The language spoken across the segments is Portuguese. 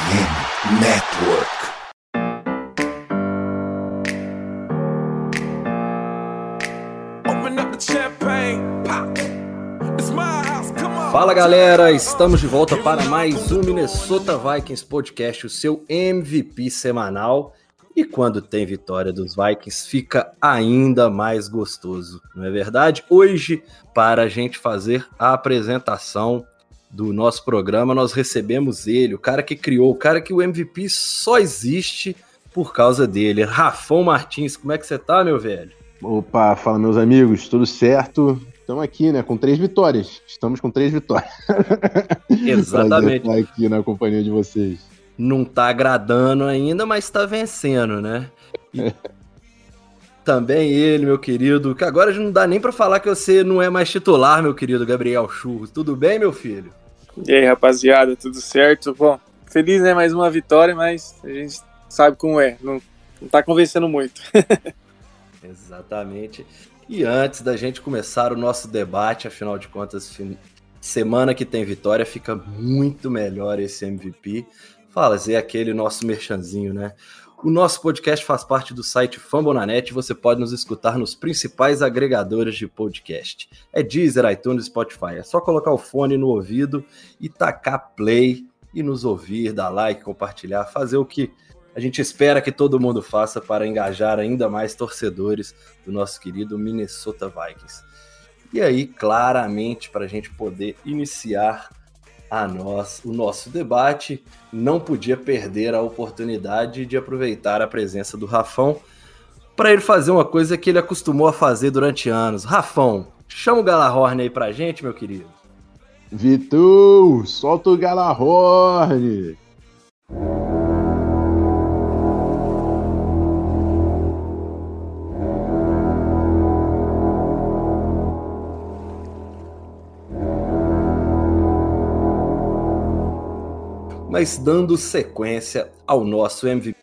FM Network. Fala galera, estamos de volta para mais um Minnesota Vikings Podcast, o seu MVP semanal. E quando tem vitória dos Vikings, fica ainda mais gostoso, não é verdade? Hoje, para a gente fazer a apresentação do nosso programa, nós recebemos ele, o cara que criou, o cara que o MVP só existe por causa dele. Rafão Martins, como é que você tá, meu velho? Opa, fala meus amigos, tudo certo? Estamos aqui, né, com três vitórias. Estamos com três vitórias. Exatamente. estar aqui na companhia de vocês. Não tá agradando ainda, mas tá vencendo, né? E também ele, meu querido, que agora não dá nem para falar que você não é mais titular, meu querido Gabriel Churros. Tudo bem, meu filho? E aí, rapaziada, tudo certo? Bom, feliz, né? Mais uma vitória, mas a gente sabe como é. Não, não tá convencendo muito. Exatamente. E antes da gente começar o nosso debate, afinal de contas, semana que tem vitória fica muito melhor esse MVP. Zé, aquele nosso merchanzinho, né? O nosso podcast faz parte do site Fambonanet e você pode nos escutar nos principais agregadores de podcast. É Deezer, iTunes, Spotify. É só colocar o fone no ouvido e tacar play e nos ouvir, dar like, compartilhar, fazer o que a gente espera que todo mundo faça para engajar ainda mais torcedores do nosso querido Minnesota Vikings. E aí, claramente, para a gente poder iniciar a nós o nosso debate. Não podia perder a oportunidade de aproveitar a presença do Rafão para ele fazer uma coisa que ele acostumou a fazer durante anos. Rafão, chama o Galahorn aí pra gente, meu querido. Vitor, solta o Galahorn! Mas dando sequência ao nosso MVP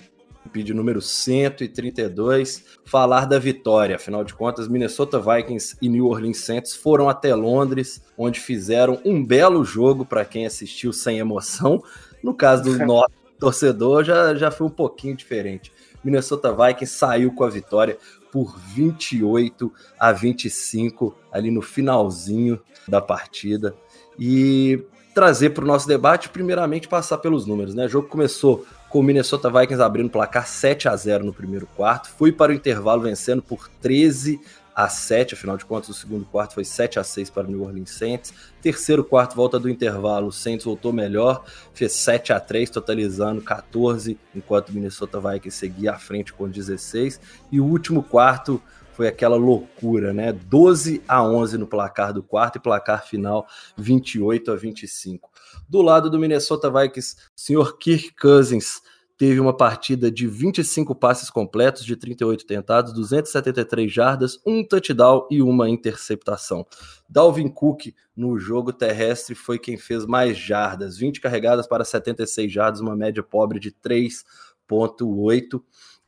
de número 132, falar da vitória. Afinal de contas, Minnesota Vikings e New Orleans Saints foram até Londres, onde fizeram um belo jogo para quem assistiu sem emoção. No caso do nosso torcedor, já, já foi um pouquinho diferente. Minnesota Vikings saiu com a vitória por 28 a 25 ali no finalzinho da partida. E trazer para o nosso debate, primeiramente passar pelos números, né? O jogo começou com o Minnesota Vikings abrindo o placar 7 a 0 no primeiro quarto, foi para o intervalo vencendo por 13 a 7, afinal de contas o segundo quarto foi 7 a 6 para o New Orleans Saints. Terceiro quarto, volta do intervalo, o Saints voltou melhor, fez 7 a 3, totalizando 14, enquanto o Minnesota Vikings seguia à frente com 16. E o último quarto, foi aquela loucura, né? 12 a 11 no placar do quarto e placar final 28 a 25. Do lado do Minnesota Vikings, senhor Kirk Cousins teve uma partida de 25 passes completos, de 38 tentados, 273 jardas, um touchdown e uma interceptação. Dalvin Cook no jogo terrestre foi quem fez mais jardas, 20 carregadas para 76 jardas, uma média pobre de 3.8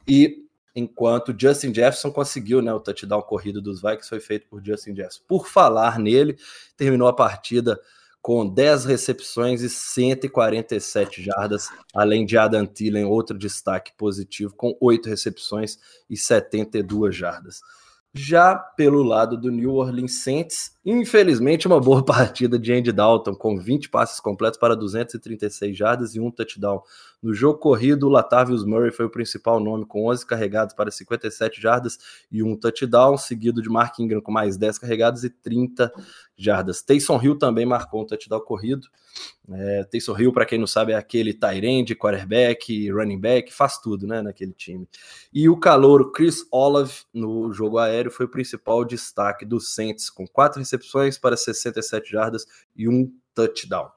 e enquanto Justin Jefferson conseguiu, né, o touchdown corrido dos Vikings foi feito por Justin Jefferson. Por falar nele, terminou a partida com 10 recepções e 147 jardas, além de Adam Thielen, outro destaque positivo, com 8 recepções e 72 jardas. Já pelo lado do New Orleans Saints, infelizmente uma boa partida de Andy Dalton, com 20 passes completos para 236 jardas e um touchdown. No jogo corrido, o Latavius Murray foi o principal nome, com 11 carregados para 57 jardas e um touchdown, seguido de Mark Ingram com mais 10 carregados e 30 jardas. Taysom Hill também marcou um touchdown corrido. É, Taysom Hill, para quem não sabe, é aquele tight quarterback, running back, faz tudo né, naquele time. E o calouro Chris Olave no jogo aéreo foi o principal destaque do Saints, com quatro recepções para 67 jardas e um touchdown.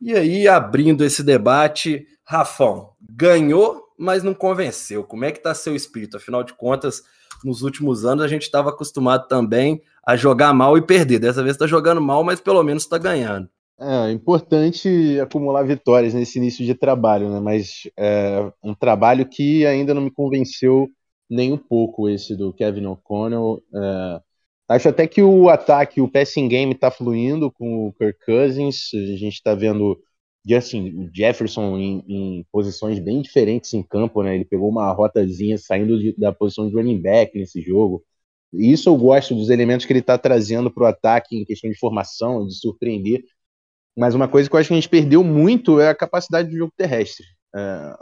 E aí, abrindo esse debate, Rafão, ganhou, mas não convenceu. Como é que está seu espírito? Afinal de contas, nos últimos anos a gente estava acostumado também a jogar mal e perder. Dessa vez está jogando mal, mas pelo menos está ganhando. É importante acumular vitórias nesse início de trabalho, né? Mas é um trabalho que ainda não me convenceu nem um pouco esse do Kevin O'Connell. É, Acho até que o ataque, o passing game está fluindo com o Kirk Cousins. A gente está vendo Justin Jefferson em, em, posições bem diferentes em campo, né? Ele pegou uma rotazinha saindo de, da posição de running back nesse jogo. Isso eu gosto dos elementos que ele está trazendo para o ataque em questão de formação, de surpreender. Mas uma coisa que eu acho que a gente perdeu muito é a capacidade do jogo terrestre. É,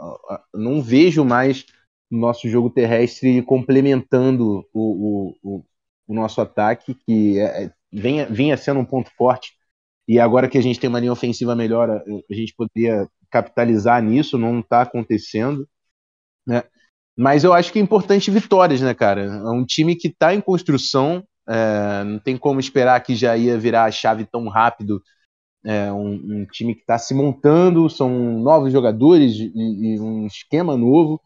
não vejo mais o nosso jogo terrestre complementando o, o, o nosso ataque, que é, é, vinha, vinha sendo um ponto forte e agora que a gente tem uma linha ofensiva melhor, a gente poderia capitalizar nisso, não está acontecendo. Né? Mas eu acho que é importante vitórias, né, cara? É um time que está em construção, é, não tem como esperar que já ia virar a chave tão rápido. É um, um time que está se montando, são novos jogadores e, e, um esquema novo.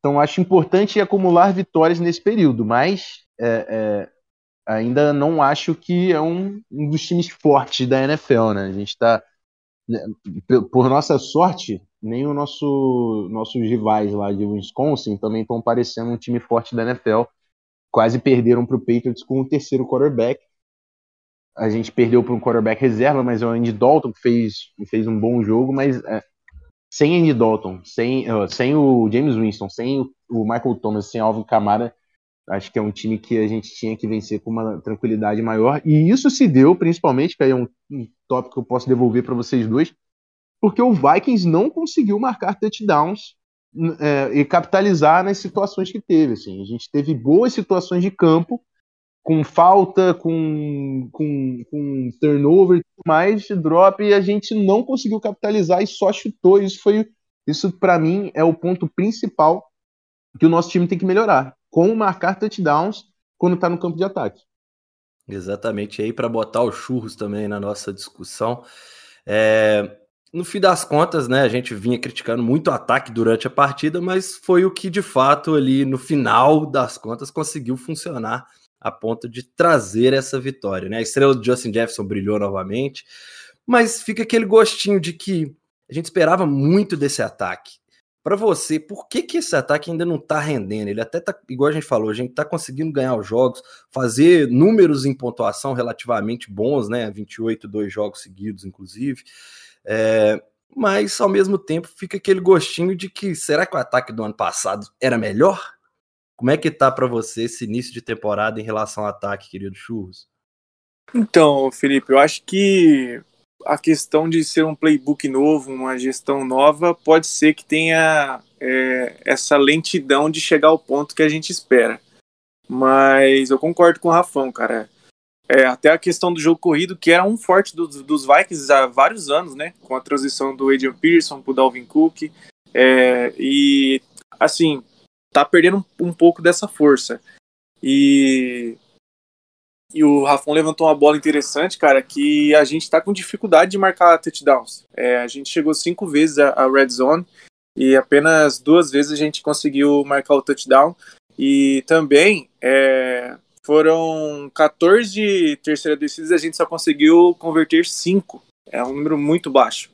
Então acho importante acumular vitórias nesse período, mas é, é ainda não acho que é um, um dos times fortes da NFL, né? A gente está né, por nossa sorte, nem o nosso nossos rivais lá de Wisconsin também estão parecendo um time forte da NFL. Quase perderam para o Patriots com o terceiro quarterback. A gente perdeu para um quarterback reserva, mas é o Andy Dalton que fez, fez um bom jogo, mas é, sem Andy Dalton, sem, uh, sem o James Winston, sem o Michael Thomas, sem Alvin Kamara, Acho que é um time que a gente tinha que vencer com uma tranquilidade maior. E isso se deu, principalmente, que aí é um, um tópico que eu posso devolver para vocês dois, porque o Vikings não conseguiu marcar touchdowns é, e capitalizar nas situações que teve. Assim. A gente teve boas situações de campo, com falta, com, com, com turnover e tudo mais, drop, e a gente não conseguiu capitalizar e só chutou. Isso foi. Isso, para mim, é o ponto principal que o nosso time tem que melhorar como marcar touchdowns quando está no campo de ataque. Exatamente, aí para botar os churros também na nossa discussão. É, no fim das contas, né, a gente vinha criticando muito o ataque durante a partida, mas foi o que de fato ali no final das contas conseguiu funcionar a ponto de trazer essa vitória. Né? A estrela do Justin Jefferson brilhou novamente, mas fica aquele gostinho de que a gente esperava muito desse ataque para você, por que, que esse ataque ainda não tá rendendo? Ele até tá, igual a gente falou, a gente tá conseguindo ganhar os jogos, fazer números em pontuação relativamente bons, né? 28, dois jogos seguidos, inclusive. É, mas ao mesmo tempo fica aquele gostinho de que será que o ataque do ano passado era melhor? Como é que tá para você esse início de temporada em relação ao ataque, querido Churros? Então, Felipe, eu acho que a questão de ser um playbook novo, uma gestão nova, pode ser que tenha é, essa lentidão de chegar ao ponto que a gente espera. Mas eu concordo com o Rafão, cara. É, até a questão do jogo corrido, que era um forte dos, dos Vikings há vários anos, né? Com a transição do Adrian Pearson pro Dalvin Cook. É, e, assim, tá perdendo um, um pouco dessa força. E e o Rafon levantou uma bola interessante, cara, que a gente tá com dificuldade de marcar touchdowns. É, a gente chegou cinco vezes a red zone e apenas duas vezes a gente conseguiu marcar o touchdown. E também é, foram 14 terceira descidas, a gente só conseguiu converter cinco. É um número muito baixo.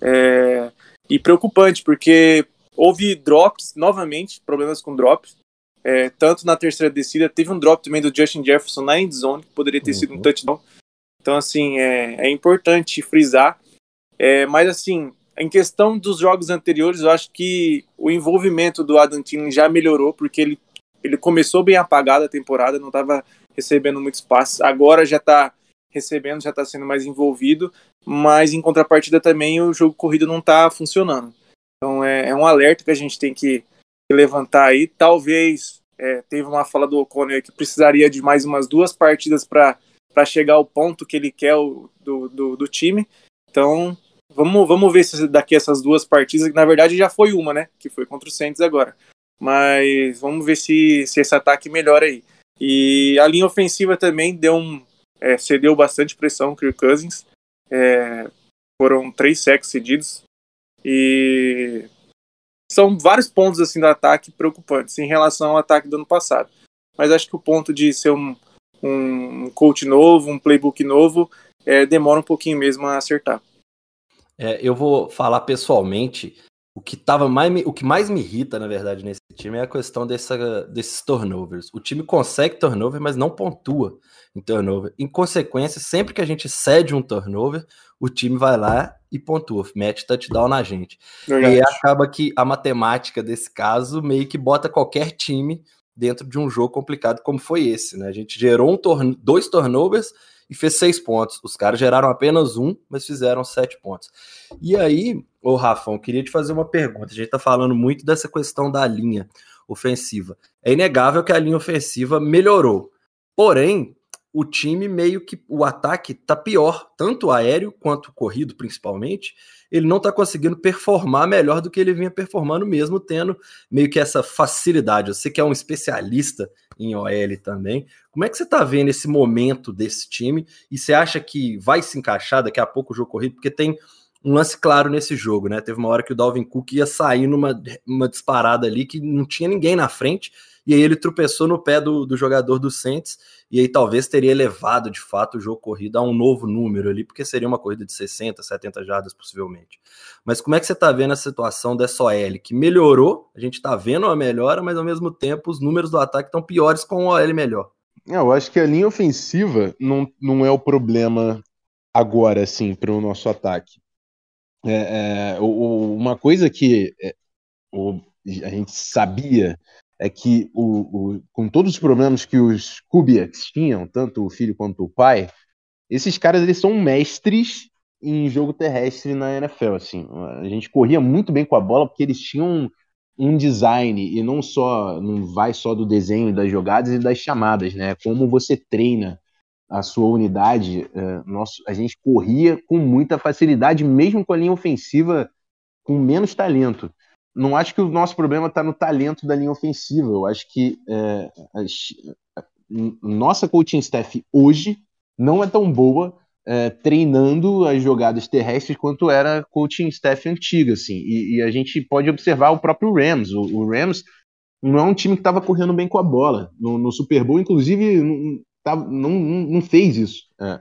É, e preocupante, porque houve drops, novamente, problemas com drops é, tanto na terceira descida, teve um drop também do Justin Jefferson na end zone, que poderia ter uhum. sido um uhum. touchdown. Então, assim, é, é importante frisar. É, mas, assim, em questão dos jogos anteriores, eu acho que o envolvimento do Adam Thielen já melhorou, porque ele, ele começou bem apagado a temporada, não estava recebendo muitos passes. Agora já está recebendo, já está sendo mais envolvido, mas em contrapartida também o jogo corrido não está funcionando. Então é, é, um alerta que a gente tem que levantar aí. Talvez é, teve uma fala do O'Connor que precisaria de mais umas duas partidas para chegar ao ponto que ele quer o, do, do, do, time. Então, vamos, vamos ver se daqui essas duas partidas, que na verdade já foi uma, né? Que foi contra o Saints agora. Mas vamos ver se, se esse ataque melhora aí. E a linha ofensiva também deu um. É, cedeu bastante pressão o Kirk Cousins. É, foram três sacks cedidos. E são vários pontos assim do ataque preocupantes em relação ao ataque do ano passado. Mas acho que o ponto de ser um, um coach novo, um playbook novo, é, demora um pouquinho mesmo a acertar. É, eu vou falar pessoalmente. o que tava mais o que mais me irrita, na verdade, nesse time é a questão dessa, desses turnovers. O time consegue turnover, mas não pontua em turnover. Em consequência, sempre que a gente cede um turnover, o time vai lá e pontua, mete touchdown na gente. Verdade. E acaba que a matemática desse caso meio que bota qualquer time dentro de um jogo complicado como foi esse, né? A gente gerou um dois turnovers e fez seis pontos. Os caras geraram apenas um, mas fizeram sete pontos. E aí, ô Rafão, queria te fazer uma pergunta. A gente tá falando muito dessa questão da linha ofensiva. É inegável que a linha ofensiva melhorou. Porém, o time meio que o ataque tá pior, tanto aéreo quanto corrido, principalmente. Ele não tá conseguindo performar melhor do que ele vinha performando, mesmo tendo meio que essa facilidade. Você que é um especialista em OL também. Como é que você tá vendo esse momento desse time? E você acha que vai se encaixar daqui a pouco o jogo corrido? Porque tem um lance claro nesse jogo, né? Teve uma hora que o Dalvin Cook ia sair numa uma disparada ali que não tinha ninguém na frente e aí ele tropeçou no pé do, do jogador do Saints, e aí talvez teria elevado de fato o jogo corrido a um novo número ali, porque seria uma corrida de 60, 70 jardas possivelmente. Mas como é que você está vendo a situação dessa OL, que melhorou, a gente está vendo uma melhora, mas ao mesmo tempo os números do ataque estão piores com o OL melhor. É, eu acho que a linha ofensiva não, não é o problema agora, assim, para o nosso ataque. É, é, o, uma coisa que é, o, a gente sabia é que o, o, com todos os problemas que os Kubiaks tinham, tanto o filho quanto o pai, esses caras eles são mestres em jogo terrestre na NFL. Assim, a gente corria muito bem com a bola porque eles tinham um design e não só não vai só do desenho das jogadas e das chamadas, né? Como você treina a sua unidade, é, nosso, a gente corria com muita facilidade, mesmo com a linha ofensiva com menos talento não acho que o nosso problema está no talento da linha ofensiva. Eu acho que é, a, a, nossa coaching staff hoje não é tão boa é, treinando as jogadas terrestres quanto era a coaching staff antiga, assim. E, e, a gente pode observar o próprio Rams. O, o Rams não é um time que estava correndo bem com a bola. No, no Super Bowl, inclusive, tá, não, não fez isso. É.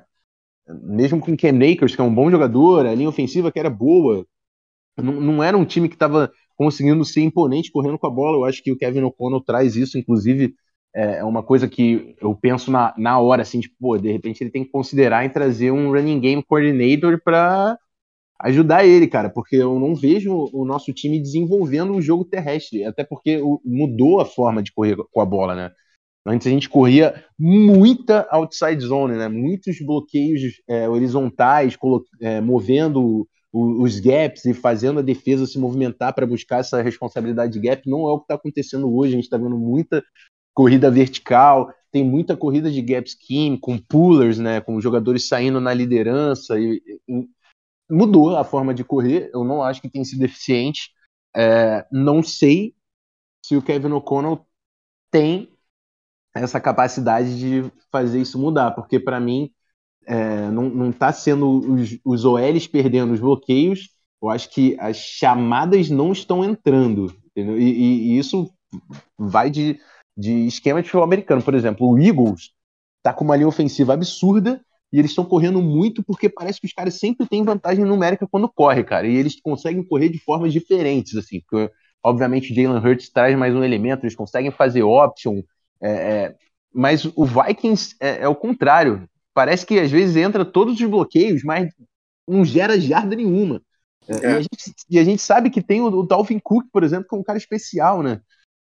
Mesmo com o Cam Akers, que é um bom jogador, a linha ofensiva que era boa, não, não era um time que estava conseguindo ser imponente correndo com a bola. Eu acho que o Kevin O'Connell traz isso, inclusive é, é uma coisa que eu penso na, na hora, assim, tipo, pô, de repente ele tem que considerar em trazer um running game coordinator para ajudar ele, cara, porque eu não vejo o nosso time desenvolvendo um jogo terrestre, até porque mudou a forma de correr com a bola, né? Antes a gente corria muita outside zone, né? Muitos bloqueios é, horizontais, é, movendo os gaps e fazendo a defesa se movimentar para buscar essa responsabilidade de gap não é o que está acontecendo hoje. A gente está vendo muita corrida vertical, tem muita corrida de gap scheme com pullers, né, com jogadores saindo na liderança e, e mudou a forma de correr. Eu não acho que tem sido eficiente. É, não sei se o Kevin O'Connell tem essa capacidade de fazer isso mudar, porque para mim é, não está sendo os, os OLs perdendo os bloqueios. Eu acho que as chamadas não estão entrando. E, e, e, isso vai de, de esquema de futebol americano. Por exemplo, o Eagles está com uma linha ofensiva absurda e eles estão correndo muito porque parece que os caras sempre têm vantagem numérica quando corre, cara. E eles conseguem correr de formas diferentes, assim. Porque, obviamente, Jalen Hurts traz mais um elemento, eles conseguem fazer option. É, é, mas o Vikings é, é o contrário parece que às vezes entra todos os bloqueios, mas não gera jarda nenhuma. É. E, a gente, e, a gente, sabe que tem o, o Dalvin Cook, por exemplo, que é um cara especial, né?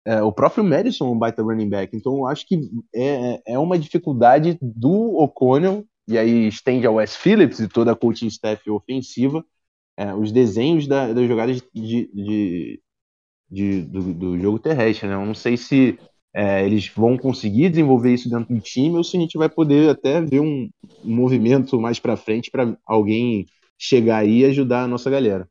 É, o próprio Madison é um baita running back. Então eu acho que é, é uma dificuldade do O'Connell, e aí estende ao Wes Phillips e toda a coaching staff ofensiva, é, os desenhos da, das jogadas de, de, de do, do, jogo terrestre. Né? Eu não sei se é, eles vão conseguir desenvolver isso dentro do time ou se a gente vai poder até ver um, movimento mais para frente para alguém chegar aí e ajudar a nossa galera.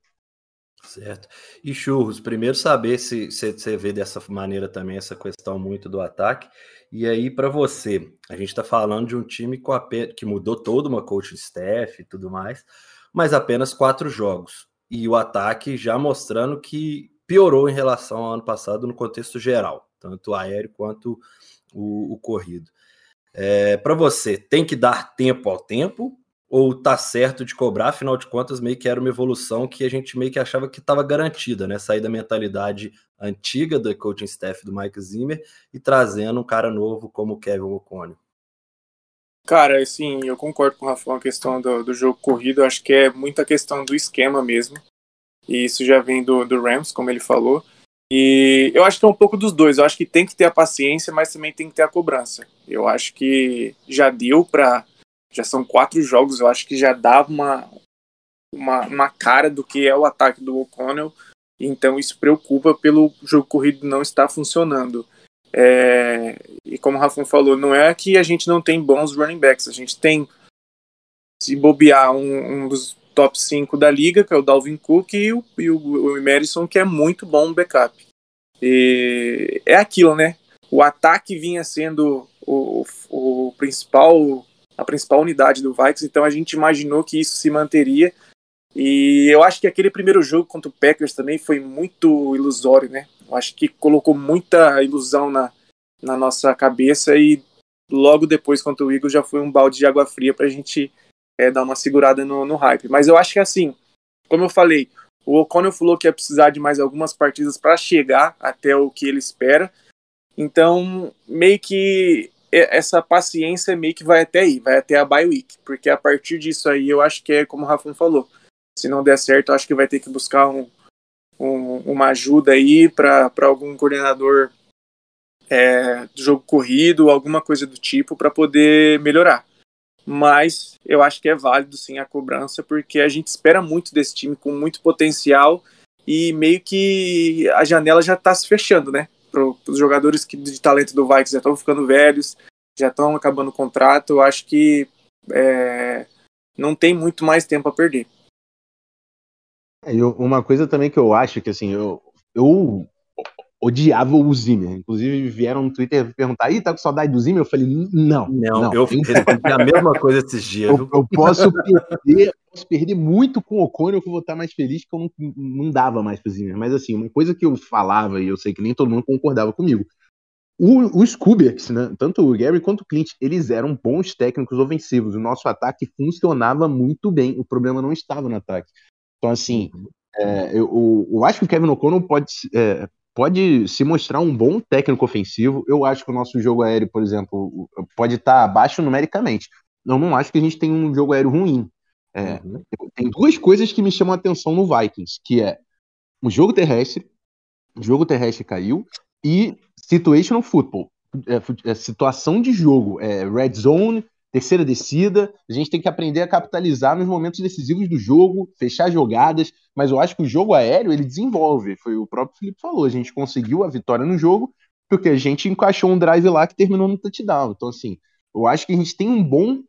Certo. E Churros, primeiro saber se você vê dessa maneira também essa questão muito do ataque. E aí, para você, a gente está falando de um time com que mudou toda uma coaching staff e tudo mais, mas apenas quatro jogos. E o ataque já mostrando que piorou em relação ao ano passado no contexto geral tanto o aéreo quanto o, o corrido. É, Para você, tem que dar tempo ao tempo ou tá certo de cobrar, afinal de contas, meio que era uma evolução que a gente meio que achava que estava garantida, né? Sair da mentalidade antiga do coaching staff do Mike Zimmer e trazendo um cara novo como o Kevin O'Connor. Cara, assim, eu concordo com o Rafa a questão do, do jogo corrido, acho que é muita questão do esquema mesmo. E isso já vem do, do Rams, como ele falou. E eu acho que é um pouco dos dois. Eu acho que tem que ter a paciência, mas também tem que ter a cobrança. Eu acho que já deu para já são quatro jogos, eu acho que já dá uma, uma, uma cara do que é o ataque do O'Connell, então isso preocupa pelo jogo corrido não estar funcionando. É, e como o Rafa falou, não é que a gente não tem bons running backs, a gente tem, se bobear, um, um dos top 5 da liga, que é o Dalvin Cook, e o, e o, o Emerson, que é muito bom backup. E é aquilo, né? O ataque vinha sendo o, o, principal a principal unidade do Vikings, então a gente imaginou que isso se manteria. E eu acho que aquele primeiro jogo contra o Packers também foi muito ilusório, né? Eu acho que colocou muita ilusão na, na nossa cabeça e logo depois contra o Eagles já foi um balde de água fria para a gente é, dar uma segurada no, no hype. Mas eu acho que assim, como eu falei, o O'Connell falou que ia precisar de mais algumas partidas para chegar até o que ele espera. Então, meio que essa paciência meio que vai até aí, vai até a bye week, porque a partir disso aí eu acho que é como o Rafa falou, se não der certo, acho que vai ter que buscar um, um, uma ajuda aí para algum coordenador é, do jogo corrido, alguma coisa do tipo, para poder melhorar. Mas eu acho que é válido sim a cobrança, porque a gente espera muito desse time com muito potencial e meio que a janela já está se fechando, né? para os jogadores que, de talento do Vikings já estão ficando velhos, já estão acabando o contrato. Eu acho que é, não tem muito mais tempo a perder. É, uma coisa também que eu acho que assim, eu, eu odiava o Zimmer. Inclusive, vieram no Twitter perguntar: Ih, tá com saudade do Zimmer? Eu falei: Não. Não, não. eu respondi a mesma coisa esses dias. Eu, eu posso, perder, posso perder muito com o Ocon, eu vou estar mais feliz que eu não, não dava mais pro Zimmer. Mas, assim, uma coisa que eu falava, e eu sei que nem todo mundo concordava comigo. O, os Kuberts, né, tanto o Gary quanto o Clint, eles eram bons técnicos ofensivos. O nosso ataque funcionava muito bem. O problema não estava no ataque. Então, assim, é, eu, eu, eu, acho que o Kevin O'Connell pode, é, pode se mostrar um bom técnico ofensivo. Eu acho que o nosso jogo aéreo, por exemplo, pode estar abaixo numericamente. Eu não acho que a gente tem um jogo aéreo ruim. É, uhum. Tem duas coisas que me chamam a atenção no Vikings, que é o jogo terrestre, o jogo terrestre caiu, e situational football, é, é, situação de jogo, é, red zone, terceira descida. A gente tem que aprender a capitalizar nos momentos decisivos do jogo, fechar jogadas. Mas eu acho que o jogo aéreo ele desenvolve. Foi o próprio Felipe falou. A gente conseguiu a vitória no jogo porque a gente encaixou um drive lá que terminou no touchdown. Então, assim, eu acho que a gente tem um bom,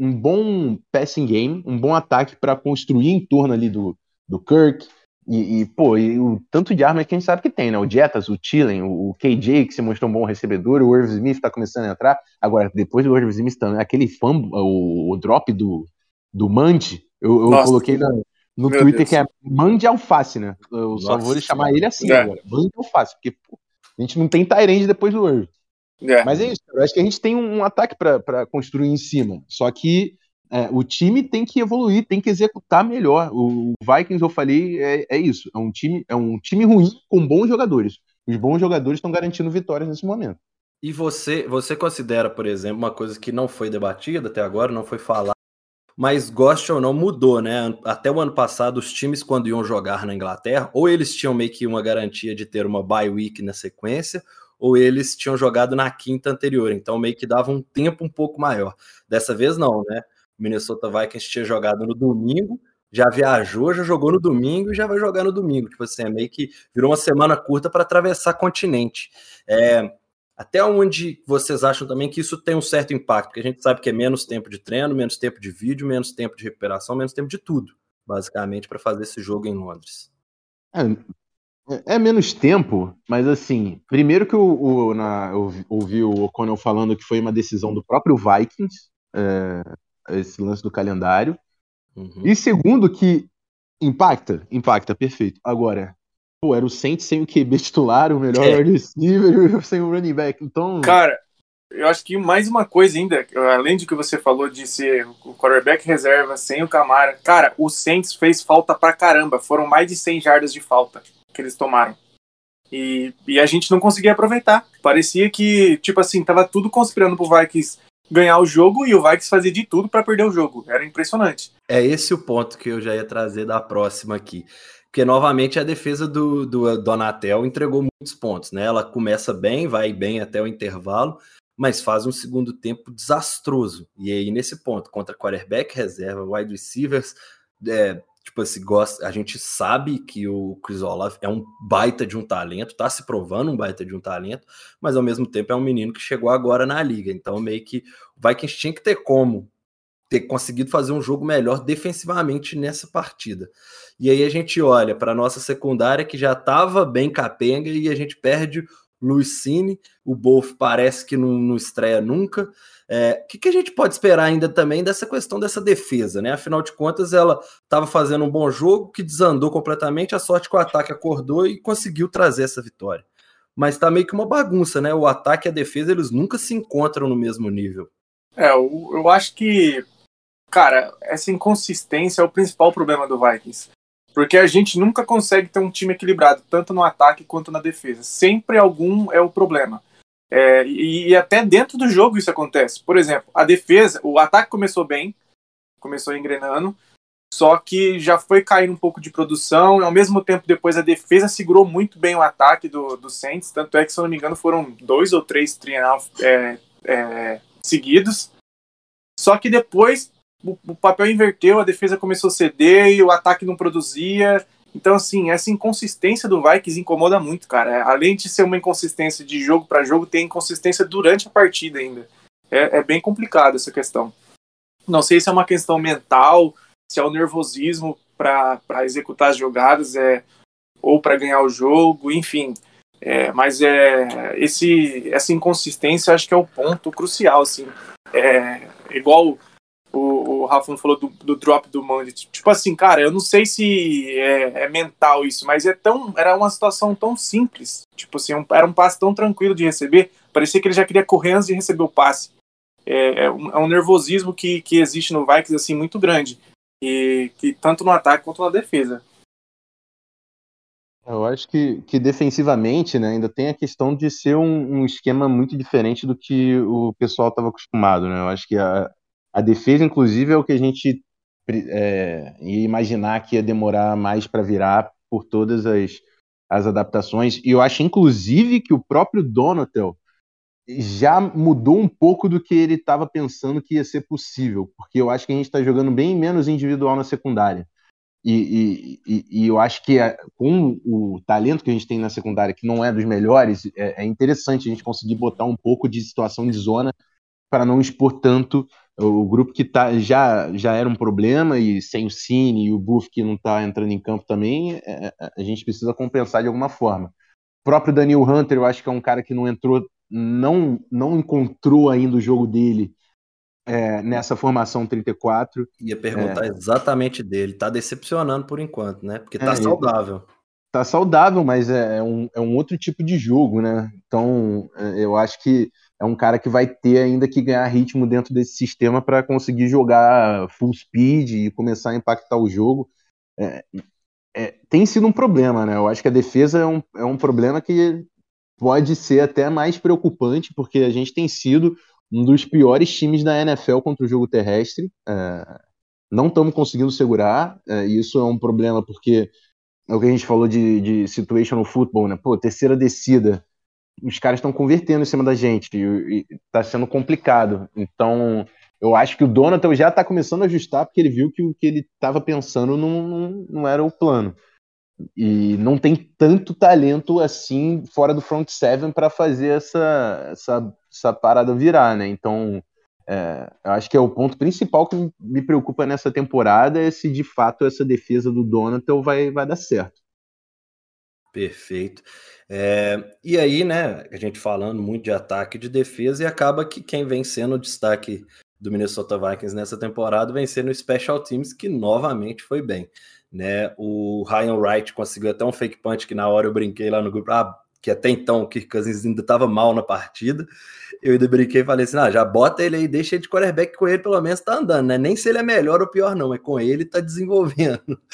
um bom passing game, um bom ataque para construir em torno ali do, do Kirk, e, e, pô, e o tanto de armas que a gente sabe que tem, né? O Jetas, o Tillen, o, o KJ, que se mostrou um bom recebedor, o Irv Smith tá começando a entrar. Agora, depois do Irv Smith também, aquele fumble, o, o drop do, do Mandi, eu, eu coloquei na, no Twitter Deus. que é Mandi Alface, né? Eu Nossa. só vou chamar ele assim é. agora. Mandi Alface, porque pô, a gente não tem Tyrande depois do Irv. É. Mas é isso, eu acho que a gente tem um, um ataque para construir em cima. Só que é, o time tem que evoluir, tem que executar melhor. O Vikings, eu falei, é, é, isso. É um, time, é um time ruim com bons jogadores. Os bons jogadores estão garantindo vitórias nesse momento. E você, você considera, por exemplo, uma coisa que não foi debatida até agora, não foi falada, mas goste ou não, mudou, né? Até o ano passado, os times, quando iam jogar na Inglaterra, ou eles tinham meio que uma garantia de ter uma bye week na sequência, ou eles tinham jogado na quinta anterior, então meio que dava um tempo um pouco maior. Dessa vez não, né? Minnesota Vikings tinha jogado no domingo, já viajou, já jogou no domingo e já vai jogar no domingo. Tipo assim, é meio que virou uma semana curta para atravessar continente. É, até onde vocês acham também que isso tem um certo impacto? Porque a gente sabe que é menos tempo de treino, menos tempo de vídeo, menos tempo de recuperação, menos tempo de tudo, basicamente, para fazer esse jogo em Londres. É, é, menos tempo, mas assim, primeiro que o, o na, eu ouvi o O'Connell falando que foi uma decisão do próprio Vikings. É, esse lance do calendário. Uhum. E segundo, que impacta, impacta, perfeito. Agora, pô, era o Saints sem o QB titular, o melhor é. receiver, sem o running back. Então. Cara, eu acho que mais uma coisa ainda, além de que você falou de ser o quarterback reserva sem o Camara, cara, o Saints fez falta pra caramba. Foram mais de 100 jardas de falta que eles tomaram. E, e a gente não conseguia aproveitar. Parecia que, tipo assim, tava tudo conspirando pro Vikings ganhar o jogo e o Vikings fazia de tudo para perder o jogo. Era impressionante. É esse o ponto que eu já ia trazer da próxima aqui. Porque, novamente, a defesa do, do Donatel entregou muitos pontos, né? Ela começa bem, vai bem até o intervalo, mas faz um segundo tempo desastroso. E aí, nesse ponto, contra quarterback reserva, wide receivers, é, tipo assim, gosta, a gente sabe que o Chris Olaf é um baita de um talento, tá se provando um baita de um talento, mas ao mesmo tempo é um menino que chegou agora na liga. Então, meio que o Vikings tinha que ter como ter conseguido fazer um jogo melhor defensivamente nessa partida. E aí a gente olha para nossa secundária que já estava bem capenga e a gente perde Luiz Cine, o Bolf parece que não, não estreia nunca. O é, que, que, a gente pode esperar ainda também dessa questão dessa defesa, né? Afinal de contas, ela estava fazendo um bom jogo que desandou completamente, a sorte que o ataque acordou e conseguiu trazer essa vitória. Mas está meio que uma bagunça, né? O ataque e a defesa, eles nunca se encontram no mesmo nível. É, eu, eu acho que, cara, essa inconsistência é o principal problema do Vikings. Porque a gente nunca consegue ter um time equilibrado, tanto no ataque quanto na defesa. Sempre algum é o problema. É, e, e, até dentro do jogo isso acontece. Por exemplo, a defesa, o ataque começou bem, começou engrenando, só que já foi caindo um pouco de produção, ao mesmo tempo depois a defesa segurou muito bem o ataque do, do Saints, tanto é que, se eu não me engano, foram dois ou três trienal é, é, seguidos. Só que depois o, papel inverteu, a defesa começou a ceder e o ataque não produzia. Então, assim, essa inconsistência do Vikings incomoda muito, cara. Além de ser uma inconsistência de jogo para jogo, tem inconsistência durante a partida ainda. É, é, bem complicado essa questão. Não sei se é uma questão mental, se é o nervosismo para executar as jogadas, é, ou para ganhar o jogo, enfim. É, mas é esse, essa inconsistência acho que é o ponto crucial, assim. É, igual Rafa falou do, do drop do Mandy. Tipo assim, cara, eu não sei se é, é, mental isso, mas é tão, era uma situação tão simples. Tipo assim, um, era um passe tão tranquilo de receber. Parecia que ele já queria correr antes de receber o passe. É, é, um, é um, nervosismo que, que existe no Vikings assim muito grande. E que tanto no ataque quanto na defesa. Eu acho que, que defensivamente né, ainda tem a questão de ser um, um esquema muito diferente do que o pessoal estava acostumado. Né? Eu acho que a, a defesa, inclusive, é o que a gente é, ia imaginar que ia demorar mais para virar por todas as, as adaptações. E eu acho, inclusive, que o próprio Donatel já mudou um pouco do que ele estava pensando que ia ser possível, porque eu acho que a gente está jogando bem menos individual na secundária. E, e, e, eu acho que é, com o talento que a gente tem na secundária, que não é dos melhores, é, é interessante a gente conseguir botar um pouco de situação de zona para não expor tanto o grupo que tá, já, já era um problema, e sem o Cine e o Buff que não está entrando em campo também, é, é, a gente precisa compensar de alguma forma. O próprio Daniel Hunter, eu acho que é um cara que não entrou, não, não encontrou ainda o jogo dele é, nessa formação 34. Ia perguntar é, exatamente dele. Tá decepcionando por enquanto, né? Porque tá é, saudável. Tá saudável, mas é, é, um, é um outro tipo de jogo, né? Então, é, eu acho que é um cara que vai ter ainda que ganhar ritmo dentro desse sistema para conseguir jogar full speed e começar a impactar o jogo. É, é, tem sido um problema, né? Eu acho que a defesa é um, é um problema que pode ser até mais preocupante, porque a gente tem sido um dos piores times da NFL contra o jogo terrestre. É, não estamos conseguindo segurar, é, isso é um problema porque é o que a gente falou de, de situational football, né? Pô, terceira descida os caras estão convertendo em cima da gente e, está sendo complicado. Então, eu acho que o Donatel já está começando a ajustar porque ele viu que o que ele estava pensando não, não, não, era o plano. E não tem tanto talento assim fora do front seven para fazer essa, essa, essa parada virar, né? Então, é, eu acho que é o ponto principal que me preocupa nessa temporada é se de fato essa defesa do Donatel vai, vai dar certo. Perfeito. É, e aí, né, a gente falando muito de ataque e de defesa, e acaba que quem vem sendo o destaque do Minnesota Vikings nessa temporada vem sendo o Special Teams, que novamente foi bem. Né? O Ryan Wright conseguiu até um fake punch que na hora eu brinquei lá no grupo. Ah, que até então o Kirk Cousins ainda estava mal na partida. Eu ainda brinquei e falei assim: ah, já bota ele aí, deixa ele de quarterback com ele, pelo menos tá andando, né? Nem se ele é melhor ou pior, não, é com ele tá desenvolvendo.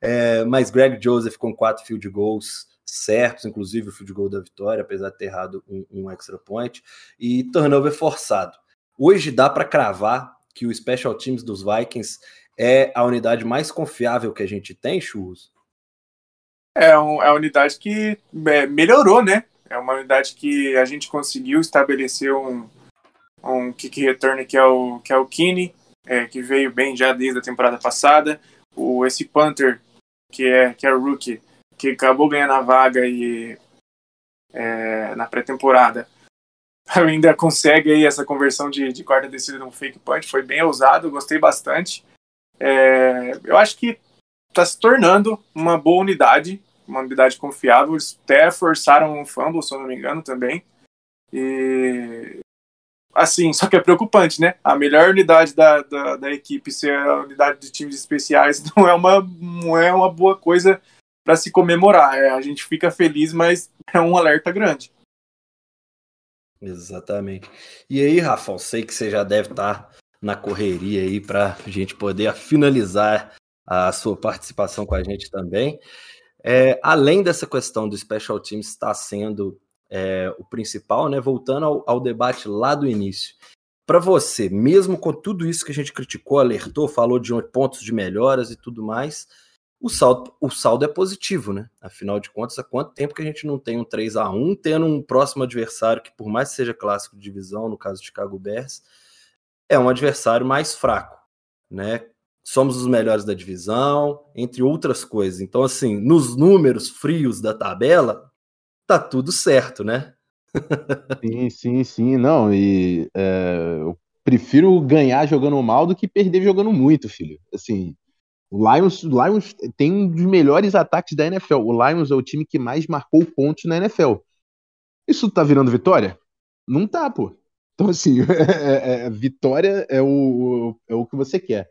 É, mas Greg Joseph com quatro field goals certos, inclusive o field goal da vitória, apesar de ter errado um, um extra point, e turnover forçado. Hoje dá para cravar que o Special Teams dos Vikings é a unidade mais confiável que a gente tem, Churros? É, um, é a unidade que é, melhorou, né? É uma unidade que a gente conseguiu estabelecer um, um kick return que é o, que é o Kine, é, que veio bem já desde a temporada passada. O, esse Panther, que é, que é o rookie, que acabou ganhando a vaga e, é, na pré-temporada. Ainda consegue aí essa conversão de, de quarta descida num fake punch, foi bem ousado, gostei bastante. É, eu acho que está se tornando uma boa unidade, uma unidade confiável. Eles até forçaram um fumble, se eu não me engano, também. E assim, só que é preocupante, né? A melhor unidade da, da, da, equipe ser a unidade de times especiais não é uma, não é uma boa coisa para se comemorar. É, a gente fica feliz, mas é um alerta grande. Exatamente. E aí, Rafa, sei que você já deve estar tá na correria aí para a gente poder finalizar a sua participação com a gente também. É, além dessa questão do Special Teams estar sendo é, o principal, né? Voltando ao, ao debate lá do início. Para você, mesmo com tudo isso que a gente criticou, alertou, falou de pontos de melhoras e tudo mais, o saldo, o saldo é positivo, né? Afinal de contas, há quanto tempo que a gente não tem um 3 a 1 tendo um próximo adversário que, por mais que seja clássico de divisão, no caso de Chicago Bears, é um adversário mais fraco, né? Somos os melhores da divisão, entre outras coisas. Então, assim, nos números frios da tabela, tá tudo certo, né? sim, sim, sim. Não, e é, eu prefiro ganhar jogando mal do que perder jogando muito, filho. Assim, o Lions, o Lions tem um dos melhores ataques da NFL. O Lions é o time que mais marcou pontos na NFL. Isso tá virando vitória? Não tá, pô. Então, assim, é, é, é, vitória é o, é o que você quer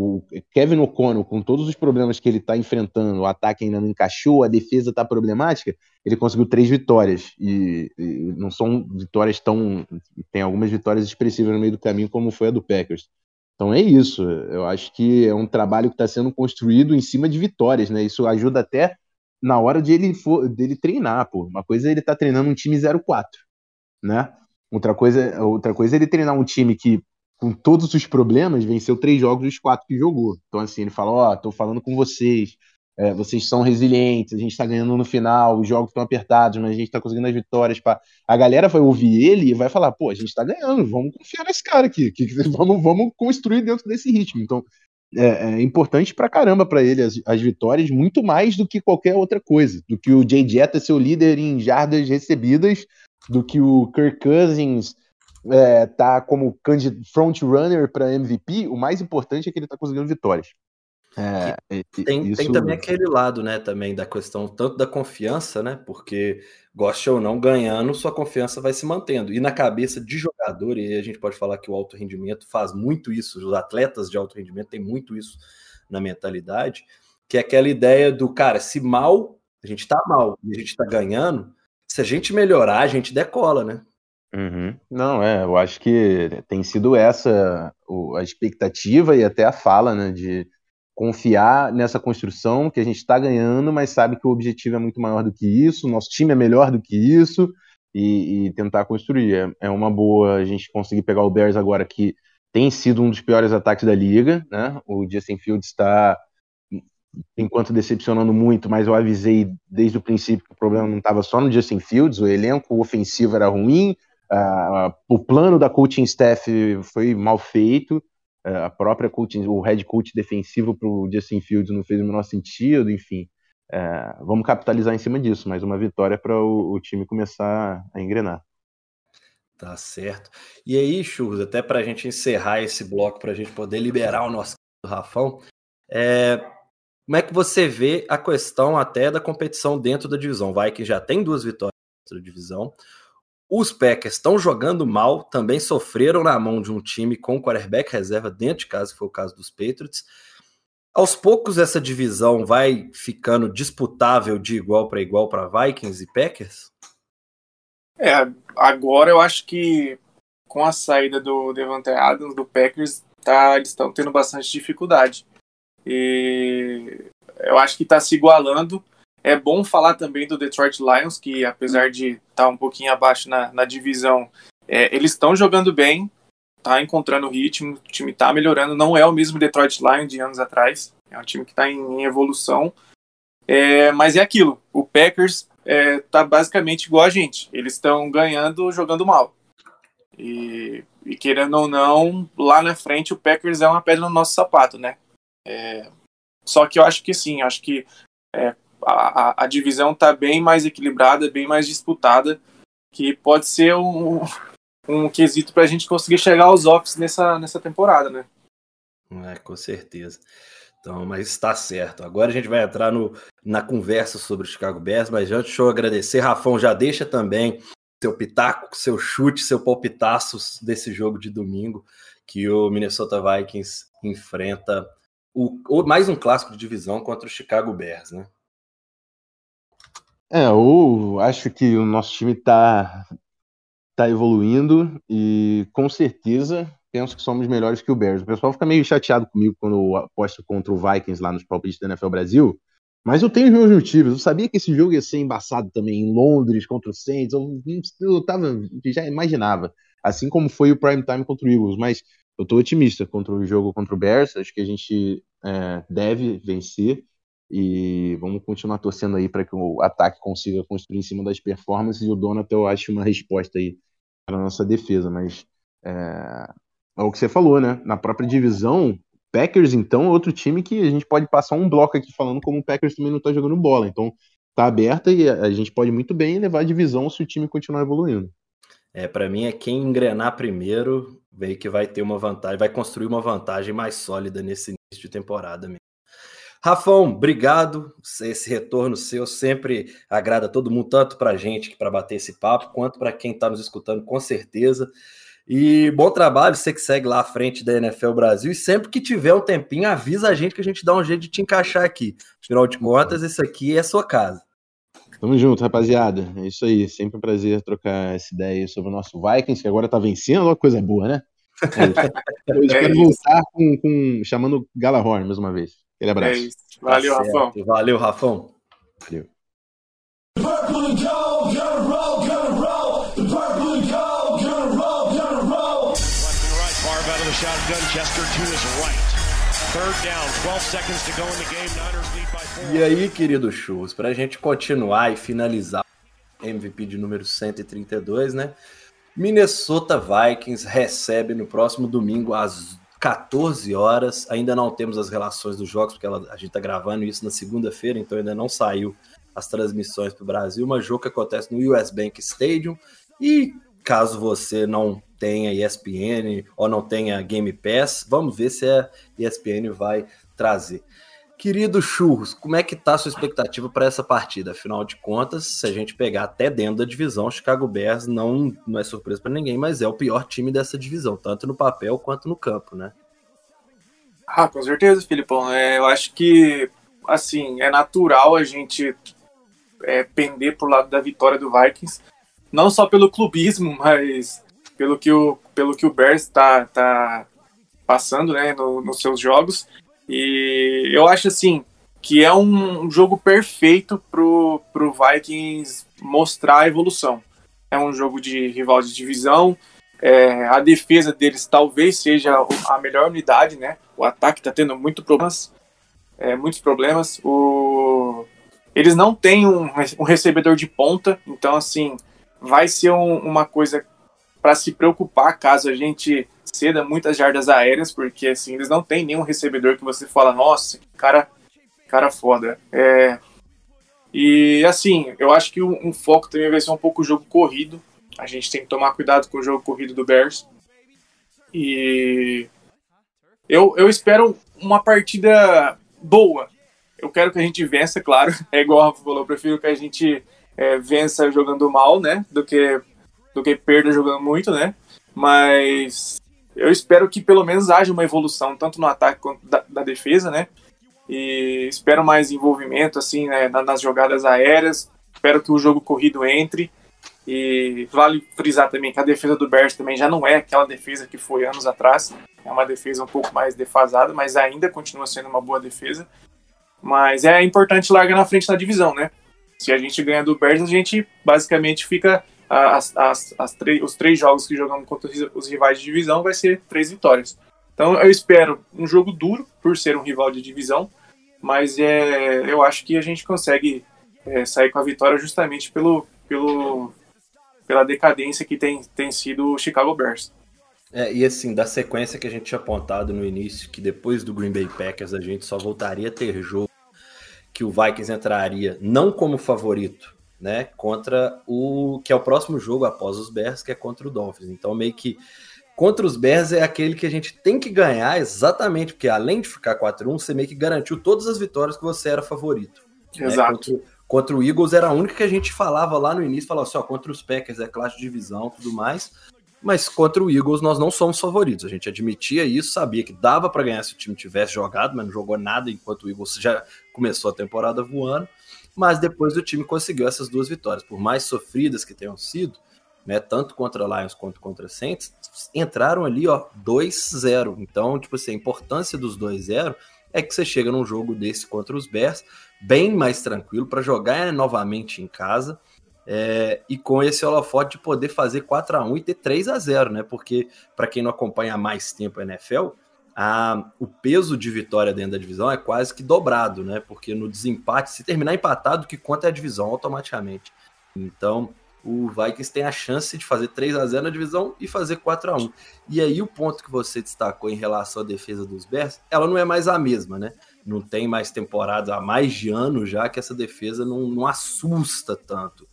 o Kevin O'Connell, com todos os problemas que ele está enfrentando, o ataque ainda não encaixou, a defesa está problemática, ele conseguiu três vitórias. E, e, não são vitórias tão. Tem algumas vitórias expressivas no meio do caminho, como foi a do Packers. Então é isso. Eu acho que é um trabalho que está sendo construído em cima de vitórias, né? Isso ajuda até na hora de ele for, dele treinar, pô. Uma coisa é ele tá treinando um time 04, né? Outra coisa, outra coisa é ele treinar um time que com todos os problemas, venceu três jogos dos quatro que jogou. Então, assim, ele fala: Ó, oh, tô falando com vocês, é, vocês são resilientes, a gente tá ganhando no final, os jogos estão apertados, mas a gente tá conseguindo as vitórias. Pra... A galera vai ouvir ele e vai falar: pô, a gente tá ganhando, vamos confiar nesse cara aqui, que, vamos, vamos construir dentro desse ritmo. Então, é, é importante pra caramba para ele as, as, vitórias, muito mais do que qualquer outra coisa. Do que o Jay Jetta ser o líder em jardas recebidas, do que o Kirk Cousins é, tá como front runner para MVP, o mais importante é que ele está conseguindo vitórias. É, tem, isso... tem, também aquele lado, né, também da questão tanto da confiança, né, porque goste ou não, ganhando, sua confiança vai se mantendo. E na cabeça de jogador, e a gente pode falar que o alto rendimento faz muito isso, os atletas de alto rendimento têm muito isso na mentalidade, que é aquela ideia do, cara, se mal, a gente tá mal e a gente tá ganhando, se a gente melhorar, a gente decola, né? Uhum. Não, é, eu acho que tem sido essa a expectativa e até a fala, né, de confiar nessa construção que a gente está ganhando, mas sabe que o objetivo é muito maior do que isso, nosso time é melhor do que isso e, e tentar construir. É, é, uma boa a gente conseguir pegar o Bears agora que tem sido um dos piores ataques da liga, né? O Justin Fields está enquanto decepcionando muito, mas eu avisei desde o princípio que o problema não estava só no Justin Fields, o elenco ofensivo era ruim, Uh, o plano da coaching staff foi mal feito. Uh, a própria coaching, o head coach defensivo para o Justin Fields não fez o menor sentido. Enfim, uh, vamos capitalizar em cima disso. Mais uma vitória para o, o, time começar a engrenar. Tá certo. E aí, Churros, até para a gente encerrar esse bloco, para a gente poder liberar o nosso Rafão, é, como é que você vê a questão até da competição dentro da divisão? Vai que já tem duas vitórias dentro da divisão. Os Packers estão jogando mal, também sofreram na mão de um time com quarterback reserva dentro de casa, foi o caso dos Patriots. Aos poucos, essa divisão vai ficando disputável de igual para igual para Vikings e Packers? É, agora eu acho que com a saída do Devante Adams, do Packers, tá, eles estão tendo bastante dificuldade. E eu acho que está se igualando. É bom falar também do Detroit Lions, que apesar de estar tá um pouquinho abaixo na, na divisão, é, eles estão jogando bem, tá encontrando ritmo, o time está melhorando. Não é o mesmo Detroit Lions de anos atrás, é um time que está em, em, evolução. É, mas é aquilo, o Packers é, tá basicamente igual a gente. Eles estão ganhando jogando mal. E, e, querendo ou não, lá na frente o Packers é uma pedra no nosso sapato, né? É, só que eu acho que sim, acho que é, a, a, divisão está bem mais equilibrada, bem mais disputada, que pode ser um, um quesito para a gente conseguir chegar aos offs nessa, nessa temporada, né? É, com certeza. Então, mas está certo. Agora a gente vai entrar no, na conversa sobre o Chicago Bears, mas antes deixa eu agradecer. Rafão, já deixa também seu pitaco, seu chute, seu palpitaço desse jogo de domingo que o Minnesota Vikings enfrenta o, mais um clássico de divisão contra o Chicago Bears, né? É, eu acho que o nosso time está tá evoluindo e com certeza penso que somos melhores que o Bears. O pessoal fica meio chateado comigo quando eu aposto contra o Vikings lá nos palpites da NFL Brasil, mas eu tenho os meus motivos. Eu sabia que esse jogo ia ser embaçado também em Londres contra o Saints. Eu, eu tava, já imaginava. Assim como foi o prime time contra o Eagles. Mas eu tô otimista contra o jogo contra o Bears. Acho que a gente é, deve vencer. E vamos continuar torcendo aí para que o ataque consiga construir em cima das performances. E o Donato, eu acho uma resposta aí para nossa defesa. Mas é, é o que você falou, né? Na própria divisão, Packers, então, é outro time que a gente pode passar um bloco aqui falando como o Packers também não tá jogando bola. Então, tá aberta e a gente pode muito bem levar a divisão se o time continuar evoluindo. É, para mim é quem engrenar primeiro, veio que vai ter uma vantagem, vai construir uma vantagem mais sólida nesse início de temporada mesmo. Rafão, obrigado. Esse retorno seu sempre agrada todo mundo, tanto para a gente para bater esse papo, quanto para quem está nos escutando, com certeza. E bom trabalho, você que segue lá à frente da NFL Brasil. E sempre que tiver um tempinho, avisa a gente que a gente dá um jeito de te encaixar aqui. Afinal de contas, esse aqui é a sua casa. Tamo junto, rapaziada. É isso aí. Sempre um prazer trocar essa ideia sobre o nosso Vikings, que agora tá vencendo, uma coisa boa, né? É, eu espero é voltar com, com, chamando Galahorn mais uma vez. Aquele abraço. É isso. Valeu, tá Rafão. Valeu, Rafão. Valeu. shotgun. Chester to his right. Third down, 12 seconds to go in the game. Niners lead by four. E aí, querido Churros, para a gente continuar e finalizar MVP de número 132, né? Minnesota Vikings recebe no próximo domingo às 14 horas. Ainda não temos as relações dos jogos, porque ela, a gente está gravando isso na segunda-feira, então ainda não saiu as transmissões para o Brasil. Mas jogo que acontece no US Bank Stadium. E caso você não tenha ESPN ou não tenha Game Pass. Vamos ver se a ESPN vai trazer. Querido Churros, como é que tá a sua expectativa para essa partida? Afinal de contas, se a gente pegar até dentro da divisão, Chicago Bears não, não é surpresa para ninguém, mas é o pior time dessa divisão, tanto no papel quanto no campo, né? Ah, com certeza, Filipão. É, eu acho que, assim, é natural a gente é, pender pro lado da vitória do Vikings, não só pelo clubismo, mas pelo que o, pelo que o Bears está tá passando né, no, nos seus jogos. E eu acho assim que é um jogo perfeito pro, pro Vikings mostrar a evolução. É um jogo de rival de divisão. É, a defesa deles talvez seja a melhor unidade, né? O ataque está tendo muito problemas, é, muitos problemas. O... Eles não têm um, um recebedor de ponta, então assim vai ser um, uma coisa para se preocupar caso a gente ceda muitas jardas aéreas, porque assim, eles não têm nenhum recebedor que você fala, nossa, cara, cara foda. É, e assim, eu acho que um, um, foco também vai ser um pouco o jogo corrido. A gente tem que tomar cuidado com o jogo corrido do Bears. E eu, eu espero uma partida boa. Eu quero que a gente vença, claro. É igual o Rafa falou, eu prefiro que a gente é, vença jogando mal, né? Do que do que perda jogando muito, né? Mas eu espero que pelo menos haja uma evolução, tanto no ataque quanto da, da defesa, né? E espero mais envolvimento, assim, né, nas jogadas aéreas. Espero que o jogo corrido entre. E vale frisar também que a defesa do Bears também já não é aquela defesa que foi anos atrás. É uma defesa um pouco mais defasada, mas ainda continua sendo uma boa defesa. Mas é importante largar na frente na divisão, né? Se a gente ganha do Bears, a gente basicamente fica. As, as, as os três jogos que jogamos contra os rivais de divisão vai ser três vitórias. Então eu espero um jogo duro, por ser um rival de divisão, mas é, eu acho que a gente consegue é, sair com a vitória justamente pelo, pelo, pela decadência que tem, tem sido o Chicago Bears. É, e assim, da sequência que a gente tinha apontado no início, que depois do Green Bay Packers a gente só voltaria a ter jogo que o Vikings entraria não como favorito, né, contra o que é o próximo jogo após os Bears, que é contra o Dolphins. Então meio que contra os Bears é aquele que a gente tem que ganhar exatamente porque além de ficar 4-1, você meio que garantiu todas as vitórias que você era favorito. Né? Exato. Né? Contra, contra, o Eagles era a única que a gente falava lá no início, falava assim, ó, contra os Packers é classe de divisão, tudo mais. Mas contra o Eagles nós não somos favoritos. A gente admitia isso, sabia que dava para ganhar se o time tivesse jogado, mas não jogou nada enquanto o Eagles já começou a temporada voando. Mas depois o time conseguiu essas duas vitórias, por mais sofridas que tenham sido, né, tanto contra Lions quanto contra Saints, entraram ali, ó, 2-0. Então, tipo assim, a importância dos 2-0 é que você chega num jogo desse contra os Bears bem mais tranquilo para jogar novamente em casa é, e com esse holofote de poder fazer 4 a 1 e ter 3 a 0 né? Porque, para quem não acompanha há mais tempo a NFL, a, o peso de vitória dentro da divisão é quase que dobrado, né? Porque no desempate, se terminar empatado, o que conta é a divisão automaticamente. Então, o Vikings tem a chance de fazer 3 a 0 na divisão e fazer 4 a 1 E aí, o ponto que você destacou em relação à defesa dos Bears, ela não é mais a mesma, né? Não tem mais temporada há mais de ano já que essa defesa não, não assusta tanto.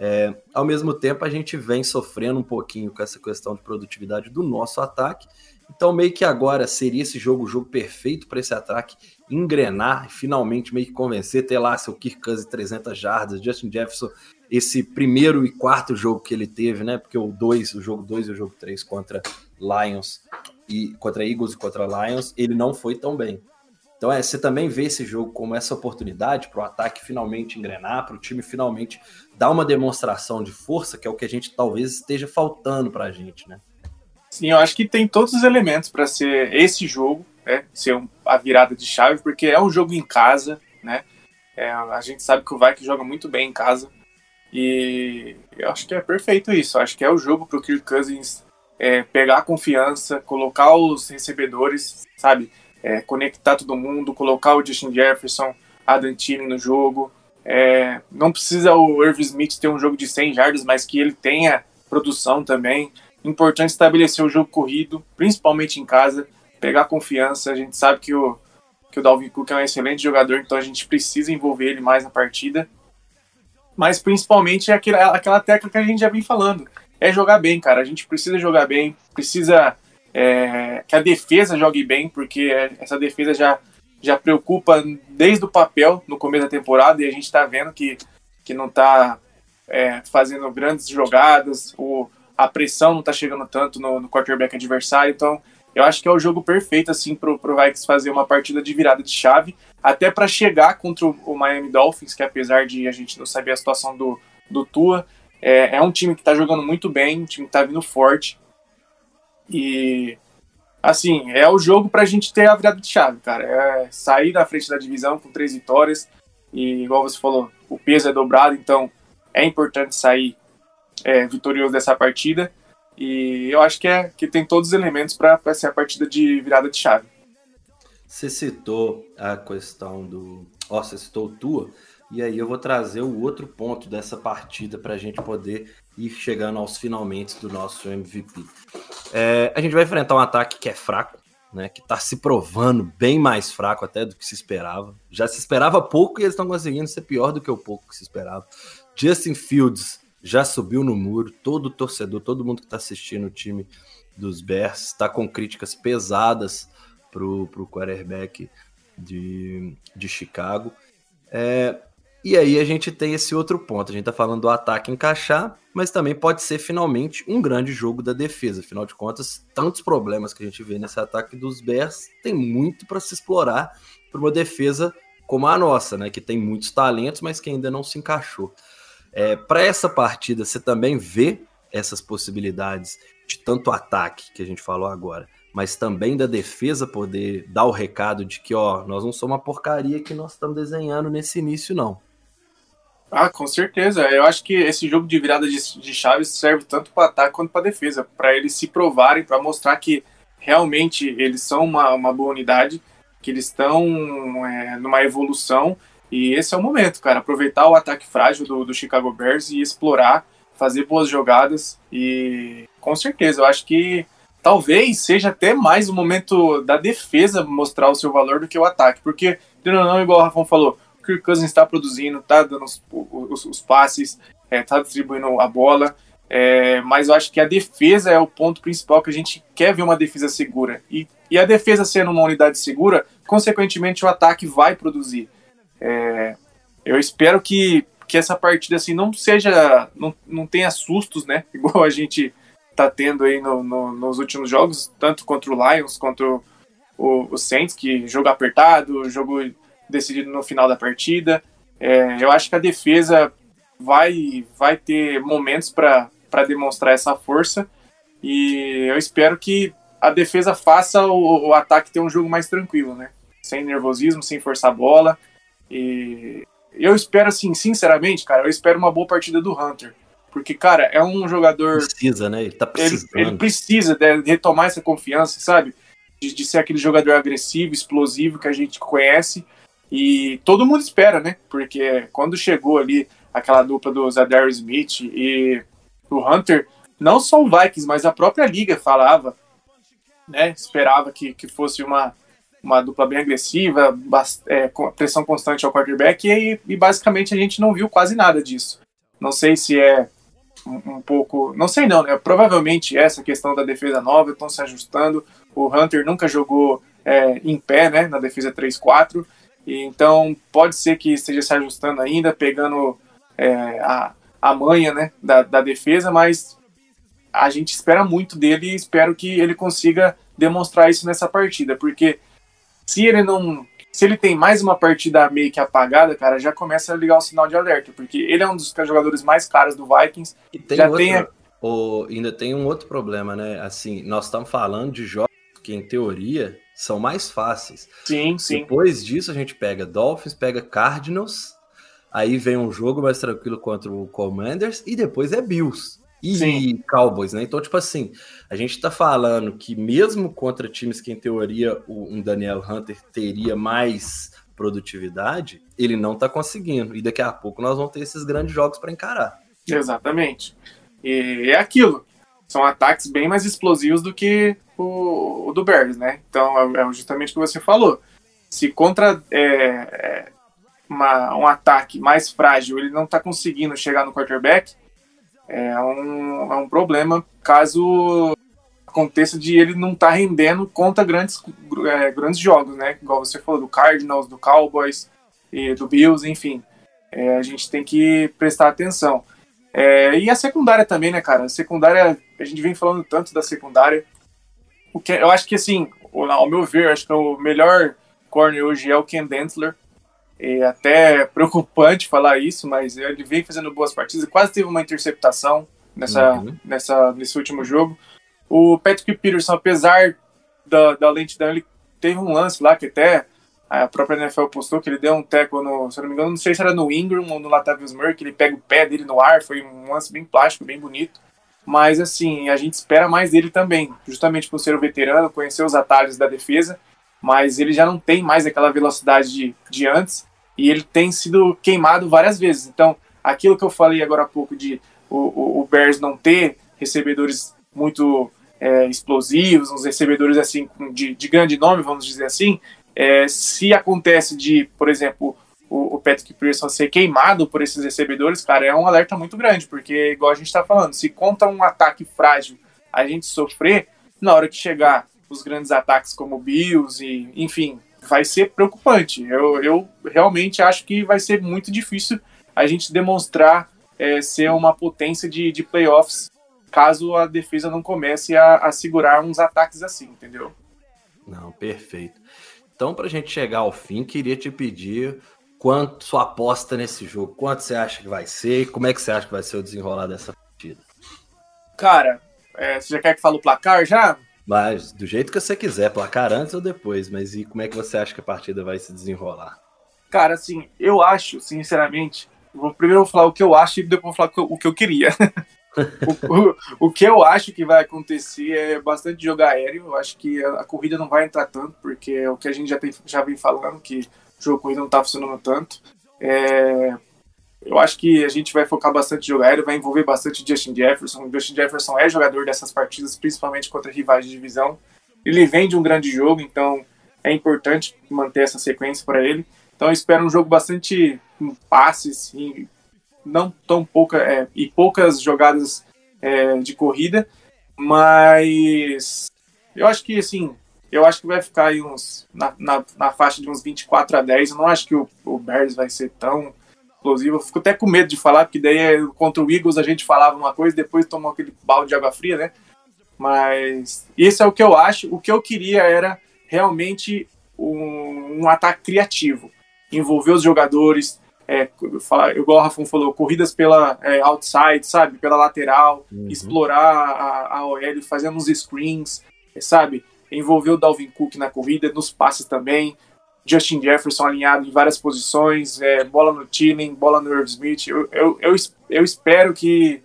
É, ao mesmo tempo, a gente vem sofrendo um pouquinho com essa questão de produtividade do nosso ataque. Então, meio que agora seria esse jogo o jogo perfeito para esse ataque engrenar e finalmente meio que convencer, ter lá seu Kirk Cousins 300 jardas, Justin Jefferson, esse primeiro e quarto jogo que ele teve, né? Porque o dois, o jogo 2 e o jogo 3 contra Lions e contra Eagles e contra Lions, ele não foi tão bem. Então, é, você também vê esse jogo como essa oportunidade para o ataque finalmente engrenar, para o time finalmente dar uma demonstração de força, que é o que a gente talvez esteja faltando para a gente, né? Sim, eu acho que tem todos os elementos para ser esse jogo, né? Ser um, a virada de chave, porque é um jogo em casa, né? É, a gente sabe que o Vikings joga muito bem em casa. E eu acho que é perfeito isso. Eu acho que é o jogo para o Kirk Cousins é, pegar a confiança, colocar os recebedores, sabe? é, conectar todo mundo, colocar o Justin Jefferson, Adam Thielen no jogo. É, não precisa o Irv Smith ter um jogo de 100 jardas, mas que ele tenha produção também. Importante estabelecer o jogo corrido, principalmente em casa, pegar confiança. A gente sabe que o, que o Dalvin Cook é um excelente jogador, então a gente precisa envolver ele mais na partida. Mas principalmente é aquela, aquela tecla que a gente já vem falando. É jogar bem, cara. A gente precisa jogar bem, precisa é, que a defesa jogue bem, porque essa defesa já, já preocupa desde o papel no começo da temporada e a gente está vendo que, que não está é, fazendo grandes jogadas, o, a pressão não está chegando tanto no, no quarterback adversário, então eu acho que é o jogo perfeito assim para o Vikings fazer uma partida de virada de chave, até para chegar contra o, Miami Dolphins, que apesar de a gente não saber a situação do, do Tua, é, é um time que está jogando muito bem, um time que está vindo forte, e assim, é o jogo pra gente ter a virada de chave, cara. É sair da frente da divisão com três vitórias. E igual você falou, o peso é dobrado, então é importante sair é, vitorioso dessa partida. E eu acho que, é, que tem todos os elementos para ser a partida de virada de chave. Você citou a questão do. Ó, você citou tua, e aí eu vou trazer o outro ponto dessa partida para a gente poder ir chegando aos finalmente do nosso MVP. É, a gente vai enfrentar um ataque que é fraco, né, que está se provando bem mais fraco até do que se esperava. Já se esperava pouco e eles estão conseguindo ser pior do que o pouco que se esperava. Justin Fields já subiu no muro, todo torcedor, todo mundo que está assistindo o time dos Bears está com críticas pesadas para o quarterback de, de Chicago. É, e aí a gente tem esse outro ponto. A gente tá falando do ataque encaixar, mas também pode ser finalmente um grande jogo da defesa. Afinal de contas, tantos problemas que a gente vê nesse ataque dos Bears, tem muito para se explorar para uma defesa como a nossa, né, que tem muitos talentos, mas que ainda não se encaixou. É, Para essa partida, você também vê essas possibilidades de tanto ataque que a gente falou agora, mas também da defesa poder dar o recado de que, ó, nós não somos uma porcaria que nós estamos desenhando nesse início, não. Ah, com certeza. Eu acho que esse jogo de virada de, de chaves serve tanto para ataque quanto para defesa, para eles se provarem, para mostrar que realmente eles são uma, uma boa unidade, que eles estão é, numa evolução. E esse é o momento, cara. Aproveitar o ataque frágil do, do Chicago Bears e explorar, fazer boas jogadas. E com certeza, eu acho que talvez seja até mais o momento da defesa mostrar o seu valor do que o ataque. Porque, não, não, igual o Rafão falou, o Kirk Cousins está produzindo, está dando os, os, os passes, está é, distribuindo a bola. É, mas eu acho que a defesa é o ponto principal que a gente quer ver uma defesa segura. E, e a defesa sendo uma unidade segura, consequentemente o ataque vai produzir. É, eu espero que, que essa partida assim não seja. não, não tenha sustos, né? Igual a gente tá tendo aí no, no, nos últimos jogos, tanto contra o Lions quanto o, o Saints, que jogo apertado, jogo decidido no final da partida. É, eu acho que a defesa vai, vai ter momentos para demonstrar essa força. E eu espero que a defesa faça o, o, ataque ter um jogo mais tranquilo, né? Sem nervosismo, sem forçar a bola. E eu espero, assim, sinceramente, cara, eu espero uma boa partida do Hunter. Porque, cara, é um jogador. Precisa, né? Ele tá precisando. Ele, ele precisa de, retomar essa confiança, sabe? De, de, ser aquele jogador agressivo, explosivo que a gente conhece. E todo mundo espera, né? Porque quando chegou ali aquela dupla do Zadar Smith e o Hunter, não só o Vikings, mas a própria liga falava, né? Esperava que, que fosse uma, uma dupla bem agressiva, é, pressão constante ao quarterback, e, e, basicamente a gente não viu quase nada disso. Não sei se é um, um pouco. Não sei não, né? Provavelmente essa questão da defesa nova, estão se ajustando. O Hunter nunca jogou é, em pé, né? Na defesa 3-4. Então pode ser que esteja se ajustando ainda, pegando é, a, a manha né, da, da defesa, mas a gente espera muito dele e espero que ele consiga demonstrar isso nessa partida, porque se ele não. Se ele tem mais uma partida meio que apagada, cara, já começa a ligar o sinal de alerta, porque ele é um dos jogadores mais caros do Vikings. E tem já outro, tem... O, ainda tem um outro problema, né? Assim, nós estamos falando de jogos que, em teoria, são mais fáceis. Sim, sim. Depois disso, a gente pega Dolphins, pega Cardinals, Aí vem um jogo mais tranquilo contra o Commanders e depois é Bills e Sim. Cowboys, né? Então, tipo assim, a gente tá falando que mesmo contra times que em teoria um Daniel Hunter teria mais produtividade, ele não tá conseguindo. E daqui a pouco nós vamos ter esses grandes jogos para encarar. Exatamente. E é aquilo. São ataques bem mais explosivos do que o, o do Bears, né? Então é, é justamente o que você falou. Se contra é, é uma, um ataque mais frágil, ele não está conseguindo chegar no quarterback, é um, é um problema caso aconteça de ele não estar tá rendendo contra grandes, é, grandes jogos, né? Igual você falou, do Cardinals, do Cowboys, e do Bills, enfim. É, a gente tem que prestar atenção. É, e a secundária também, né, cara? A secundária, a gente vem falando tanto da secundária. O que, eu acho que, assim, ao meu ver, acho que o melhor corner hoje é o Ken Dentler. É até preocupante falar isso, mas ele vem fazendo boas partidas. Quase teve uma interceptação nessa, uhum. nessa, nesse último jogo. O Patrick Peterson, apesar da, da lentidão, ele teve um lance lá que até a própria NFL postou que ele deu um teco no, se não me engano, não sei se era no Ingram ou no Latavius Murray, que ele pega o pé dele no ar, foi um lance bem plástico, bem bonito. Mas assim, a gente espera mais dele também, justamente por ser o veterano, conhecer os atalhos da defesa, mas ele já não tem mais aquela velocidade de, de antes e ele tem sido queimado várias vezes. Então, aquilo que eu falei agora há pouco de o, o, Bears não ter recebedores muito é, explosivos, uns recebedores assim de, de, grande nome, vamos dizer assim, é, se acontece de, por exemplo, o, o Patrick Pearson ser queimado por esses recebedores, cara, é um alerta muito grande, porque igual a gente está falando, se contra um ataque frágil a gente sofrer, na hora que chegar os grandes ataques como Bills e, enfim, vai ser preocupante. Eu, eu realmente acho que vai ser muito difícil a gente demonstrar é, ser uma potência de, de playoffs caso a defesa não comece a, a segurar uns ataques assim, entendeu? Não, perfeito. Então, para a gente chegar ao fim, queria te pedir quanto sua aposta nesse jogo? Quanto você acha que vai ser? Como é que você acha que vai ser o desenrolar dessa partida? Cara, é, você já quer que fale o placar já? Mas do jeito que você quiser, placar antes ou depois, mas e como é que você acha que a partida vai se desenrolar? Cara, assim, eu acho, sinceramente, vou, primeiro vou falar o que eu acho e depois vou falar o que eu queria. o, o, o, que eu acho que vai acontecer é bastante jogar aéreo. Eu acho que a, a, corrida não vai entrar tanto, porque é o que a gente já, tem, já vem falando, que o jogo corrida não tá funcionando tanto. É, eu acho que a gente vai focar bastante em jogar aéreo, vai envolver bastante Justin Jefferson. Justin Jefferson é jogador dessas partidas, principalmente contra rivais de divisão. Ele vem de um grande jogo, então é importante manter essa sequência para ele. Então eu espero um jogo bastante com passes e não tão pouca é, e poucas jogadas é, de corrida, mas eu acho que assim eu acho que vai ficar aí uns na, na, na faixa de uns 24 a 10. Eu não acho que o, o Bears vai ser tão explosivo. Eu fico até com medo de falar, porque daí é, contra o Eagles a gente falava uma coisa, depois tomou aquele balde de água fria, né? Mas isso é o que eu acho. O que eu queria era realmente um, um ataque criativo, envolver os jogadores, é, falar, igual o Rafon falou, corridas pela é, outside, sabe? Pela lateral, uhum. explorar a, a OL, fazendo uns screens, sabe? Envolver o Dalvin Cook na corrida, nos passes também. Justin Jefferson alinhado em várias posições, é, bola no Tilling, bola no Irv Smith. Eu, eu, eu, eu, espero que,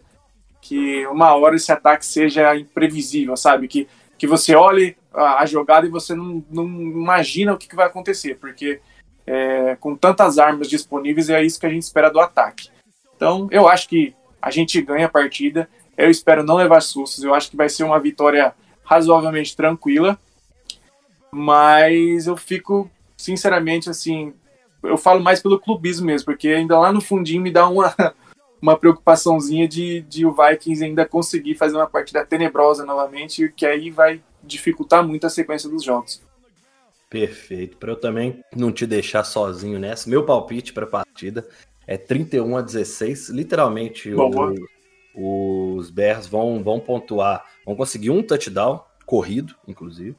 que uma hora esse ataque seja imprevisível, sabe? Que, que você olhe a, a jogada e você não, não imagina o que, que vai acontecer, porque é, com tantas armas disponíveis é isso que a gente espera do ataque. Então, eu acho que a gente ganha a partida. Eu espero não levar sustos. Eu acho que vai ser uma vitória razoavelmente tranquila. Mas eu fico sinceramente, assim, eu falo mais pelo clubismo mesmo, porque ainda lá no fundinho me dá uma, uma preocupaçãozinha de, de o Vikings ainda conseguir fazer uma partida tenebrosa novamente, que aí vai dificultar muito a sequência dos jogos. Perfeito. Para eu também não te deixar sozinho nessa, meu palpite para a partida é 31 a 16. Literalmente, o, os Bears vão, vão pontuar, vão conseguir um touchdown corrido, inclusive.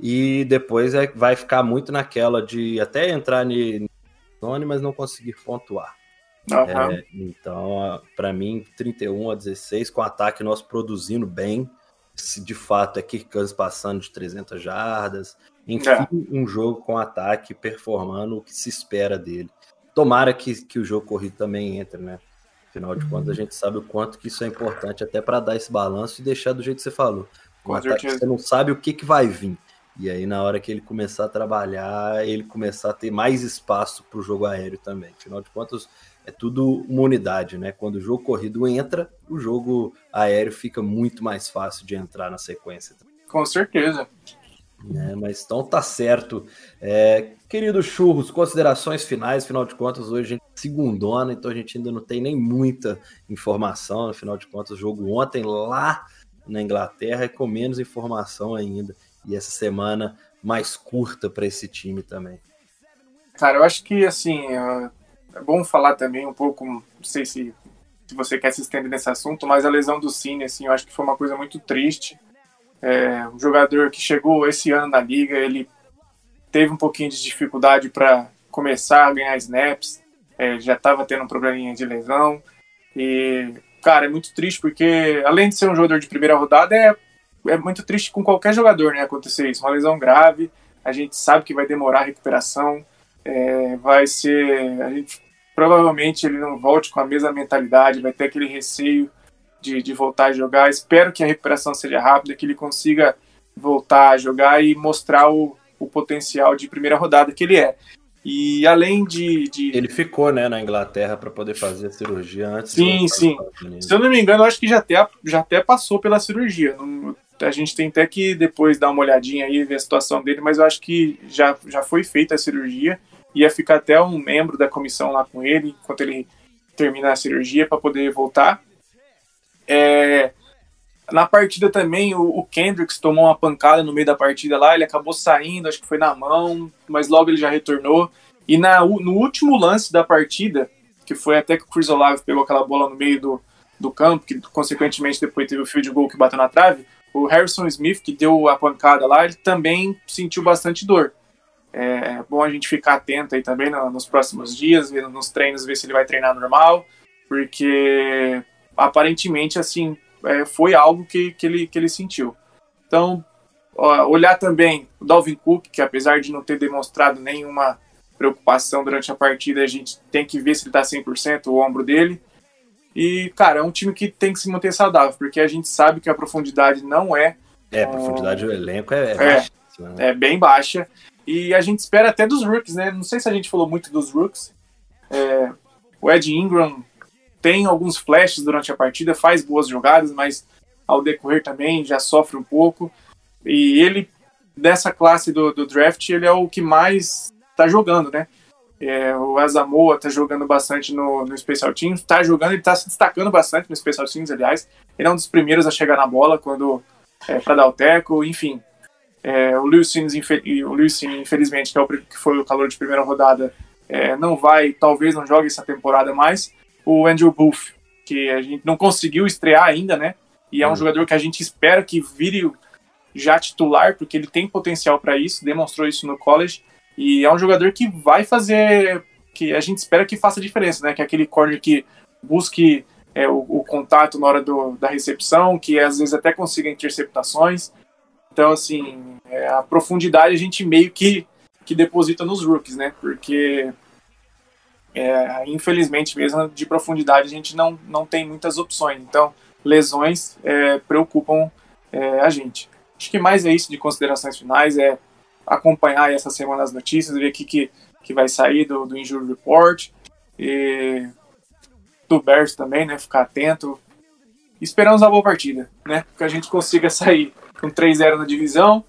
E depois é, vai ficar muito naquela de até entrar em zone, mas não conseguir pontuar. Uhum. É, então, para mim, 31 a 16, com o ataque nosso produzindo bem. Se de fato é Kirk Cousins passando de 300 jardas. Enfim, é. um jogo com ataque performando o que se espera dele. Tomara que, que o jogo corrido também entre, né? Afinal de contas, a gente sabe o quanto que isso é importante até para dar esse balanço e deixar do jeito que você falou. Com ataque, você não sabe o que, que vai vir. E aí, na hora que ele começar a trabalhar, ele começar a ter mais espaço para o jogo aéreo também. Afinal de contas, é tudo uma unidade, né? Quando o jogo corrido entra, o jogo aéreo fica muito mais fácil de entrar na sequência. Com certeza. É, mas então tá certo. É, querido Churros, considerações finais, afinal de contas, hoje a gente é segundona, então a gente ainda não tem nem muita informação, afinal de contas, o jogo ontem lá na Inglaterra é com menos informação ainda e essa semana mais curta para esse time também? Cara, eu acho que assim é, é bom falar também um pouco, não sei se, se você quer se estender nesse assunto, mas a lesão do Cine, assim, eu acho que foi uma coisa muito triste. É, um jogador que chegou esse ano na liga, ele teve um pouquinho de dificuldade para começar a ganhar snaps, é, já estava tendo um probleminha de lesão. E, cara, é muito triste porque, além de ser um jogador de primeira rodada, é é muito triste com qualquer jogador, né, acontecer isso. Uma lesão grave, a gente sabe que vai demorar a recuperação, é, vai ser, a gente provavelmente ele não volte com a mesma mentalidade, vai ter aquele receio de, de voltar a jogar. Espero que a recuperação seja rápida, que ele consiga voltar a jogar e mostrar o, o potencial de primeira rodada que ele é. E além de, de... Ele ficou né, na Inglaterra para poder fazer a cirurgia antes. Sim, sim. Se eu não me engano, eu acho que já até, já até passou pela cirurgia. Não, a gente tem até que depois dar uma olhadinha aí, ver a situação dele, mas eu acho que já, já foi feita a cirurgia. Ia ficar até um membro da comissão lá com ele, enquanto ele terminar a cirurgia, para poder voltar. É, na partida também, o, o Kendricks tomou uma pancada no meio da partida lá, ele acabou saindo, acho que foi na mão, mas logo ele já retornou. E na, no último lance da partida, que foi até que o Chris Olave pegou aquela bola no meio do, do campo, que consequentemente depois teve o field goal que bateu na trave, o Harrison Smith, que deu a pancada lá, ele também sentiu bastante dor. É bom a gente ficar atento aí também nos próximos dias, nos treinos, ver se ele vai treinar normal, porque aparentemente, assim, é, foi algo que, que, ele, que ele sentiu. Então, olhar também o Dalvin Cook, que apesar de não ter demonstrado nenhuma preocupação durante a partida, a gente tem que ver se ele tá 100% o ombro dele. E, cara, é um time que tem que se manter saudável, porque a gente sabe que a profundidade não é. É, a profundidade do elenco é, é, é, né? é bem baixa. E a gente espera até dos rookies, né? Não sei se a gente falou muito dos rookies. É, o Ed Ingram tem alguns flashes durante a partida, faz boas jogadas, mas ao decorrer também já sofre um pouco. E ele, dessa classe do, do draft, ele é o que mais está jogando, né? É, o Azamoa está jogando bastante no, no Special Teams, está jogando, ele está se destacando bastante no Special Teams, aliás. Ele é um dos primeiros a chegar na bola quando é, para dar o teco, enfim. É, o Lewis Sims, infelizmente, que, é o, que foi o calor de primeira rodada, é, não vai, talvez não jogue essa temporada mais. O Andrew Booth, que a gente não conseguiu estrear ainda, né? E é um hum. jogador que a gente espera que vire já titular, porque ele tem potencial para isso, demonstrou isso no college. E é um jogador que vai fazer, que a gente espera que faça diferença, né? Que é aquele corner que busque é, o, o, contato na hora do, da recepção, que às vezes até consiga interceptações. Então, assim, é, a profundidade a gente meio que, que deposita nos rookies, né? Porque, é, infelizmente mesmo, de profundidade a gente não, não tem muitas opções. Então, lesões é, preocupam é, a gente. Acho que mais é isso de considerações finais, é acompanhar essa semana as notícias, ver o que, que, que vai sair do, do Injury Report. E do Bears também, né? Ficar atento. Esperamos uma boa partida, né? Que a gente consiga sair com 3-0 na divisão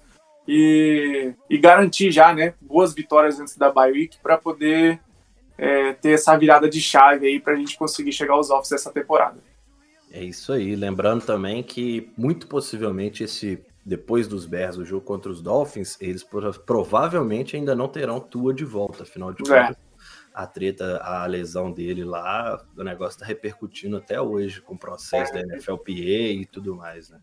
e, e, garantir já, né? Boas vitórias antes da bye week para poder é, ter essa virada de chave aí para a gente conseguir chegar aos offs dessa temporada. É isso aí. Lembrando também que muito possivelmente esse depois dos Bears, o jogo contra os Dolphins, eles provavelmente ainda não terão Tua de volta, afinal de é. contas. É. A treta, a lesão dele lá, o negócio tá repercutindo até hoje com o processo da NFLPA e tudo mais, né?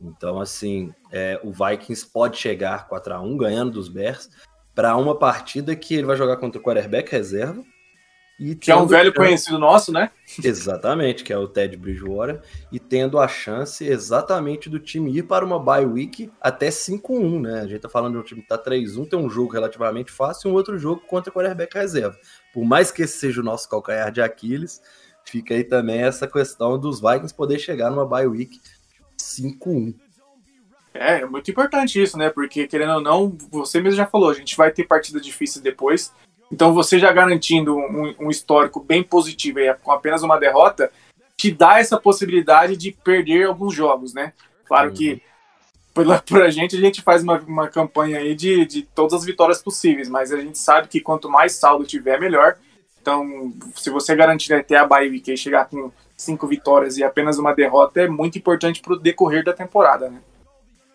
Então, assim, é, o Vikings pode chegar 4 a 1 ganhando dos Bears para uma partida que ele vai jogar contra o quarterback reserva, e que é um velho conhecido nosso, né? Exatamente, que é o Ted Bridgewater, e tendo a chance exatamente do time ir para uma bye week até 5-1, né? A gente tá falando de um time que tá 3-1, tem um jogo relativamente fácil e um outro jogo contra o quarterback reserva. Por mais que esse seja o nosso calcanhar de Aquiles, fica aí também essa questão dos Vikings poder chegar numa bye week 5-1. É, é muito importante isso, né? Porque, querendo ou não, você mesmo já falou, a gente vai ter partidas difíceis depois. Então você já garantindo um, um histórico bem positivo aí, com apenas uma derrota, te dá essa possibilidade de perder alguns jogos, né? Claro uhum. que por, a gente, a gente faz uma, uma campanha aí de, de todas as vitórias possíveis, mas a gente sabe que quanto mais saldo tiver, melhor. Então, se você garantir até a Bahia e chegar com cinco vitórias e apenas uma derrota, é muito importante para o decorrer da temporada, né?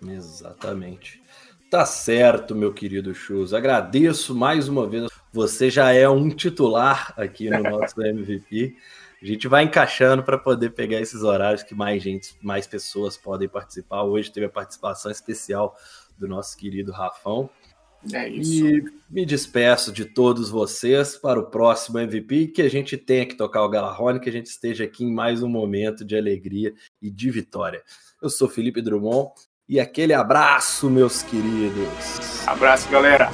Exatamente. Tá certo, meu querido Chus. Agradeço mais uma vez. Você já é um titular aqui no nosso MVP. A gente vai encaixando para poder pegar esses horários que mais gente, mais pessoas podem participar. Hoje teve a participação especial do nosso querido Rafão. É isso. E me despeço de todos vocês para o próximo MVP, que a gente tenha que tocar o Galarrone, que a gente esteja aqui em mais um momento de alegria e de vitória. Eu sou Felipe Drummond e aquele abraço, meus queridos. Abraço, galera.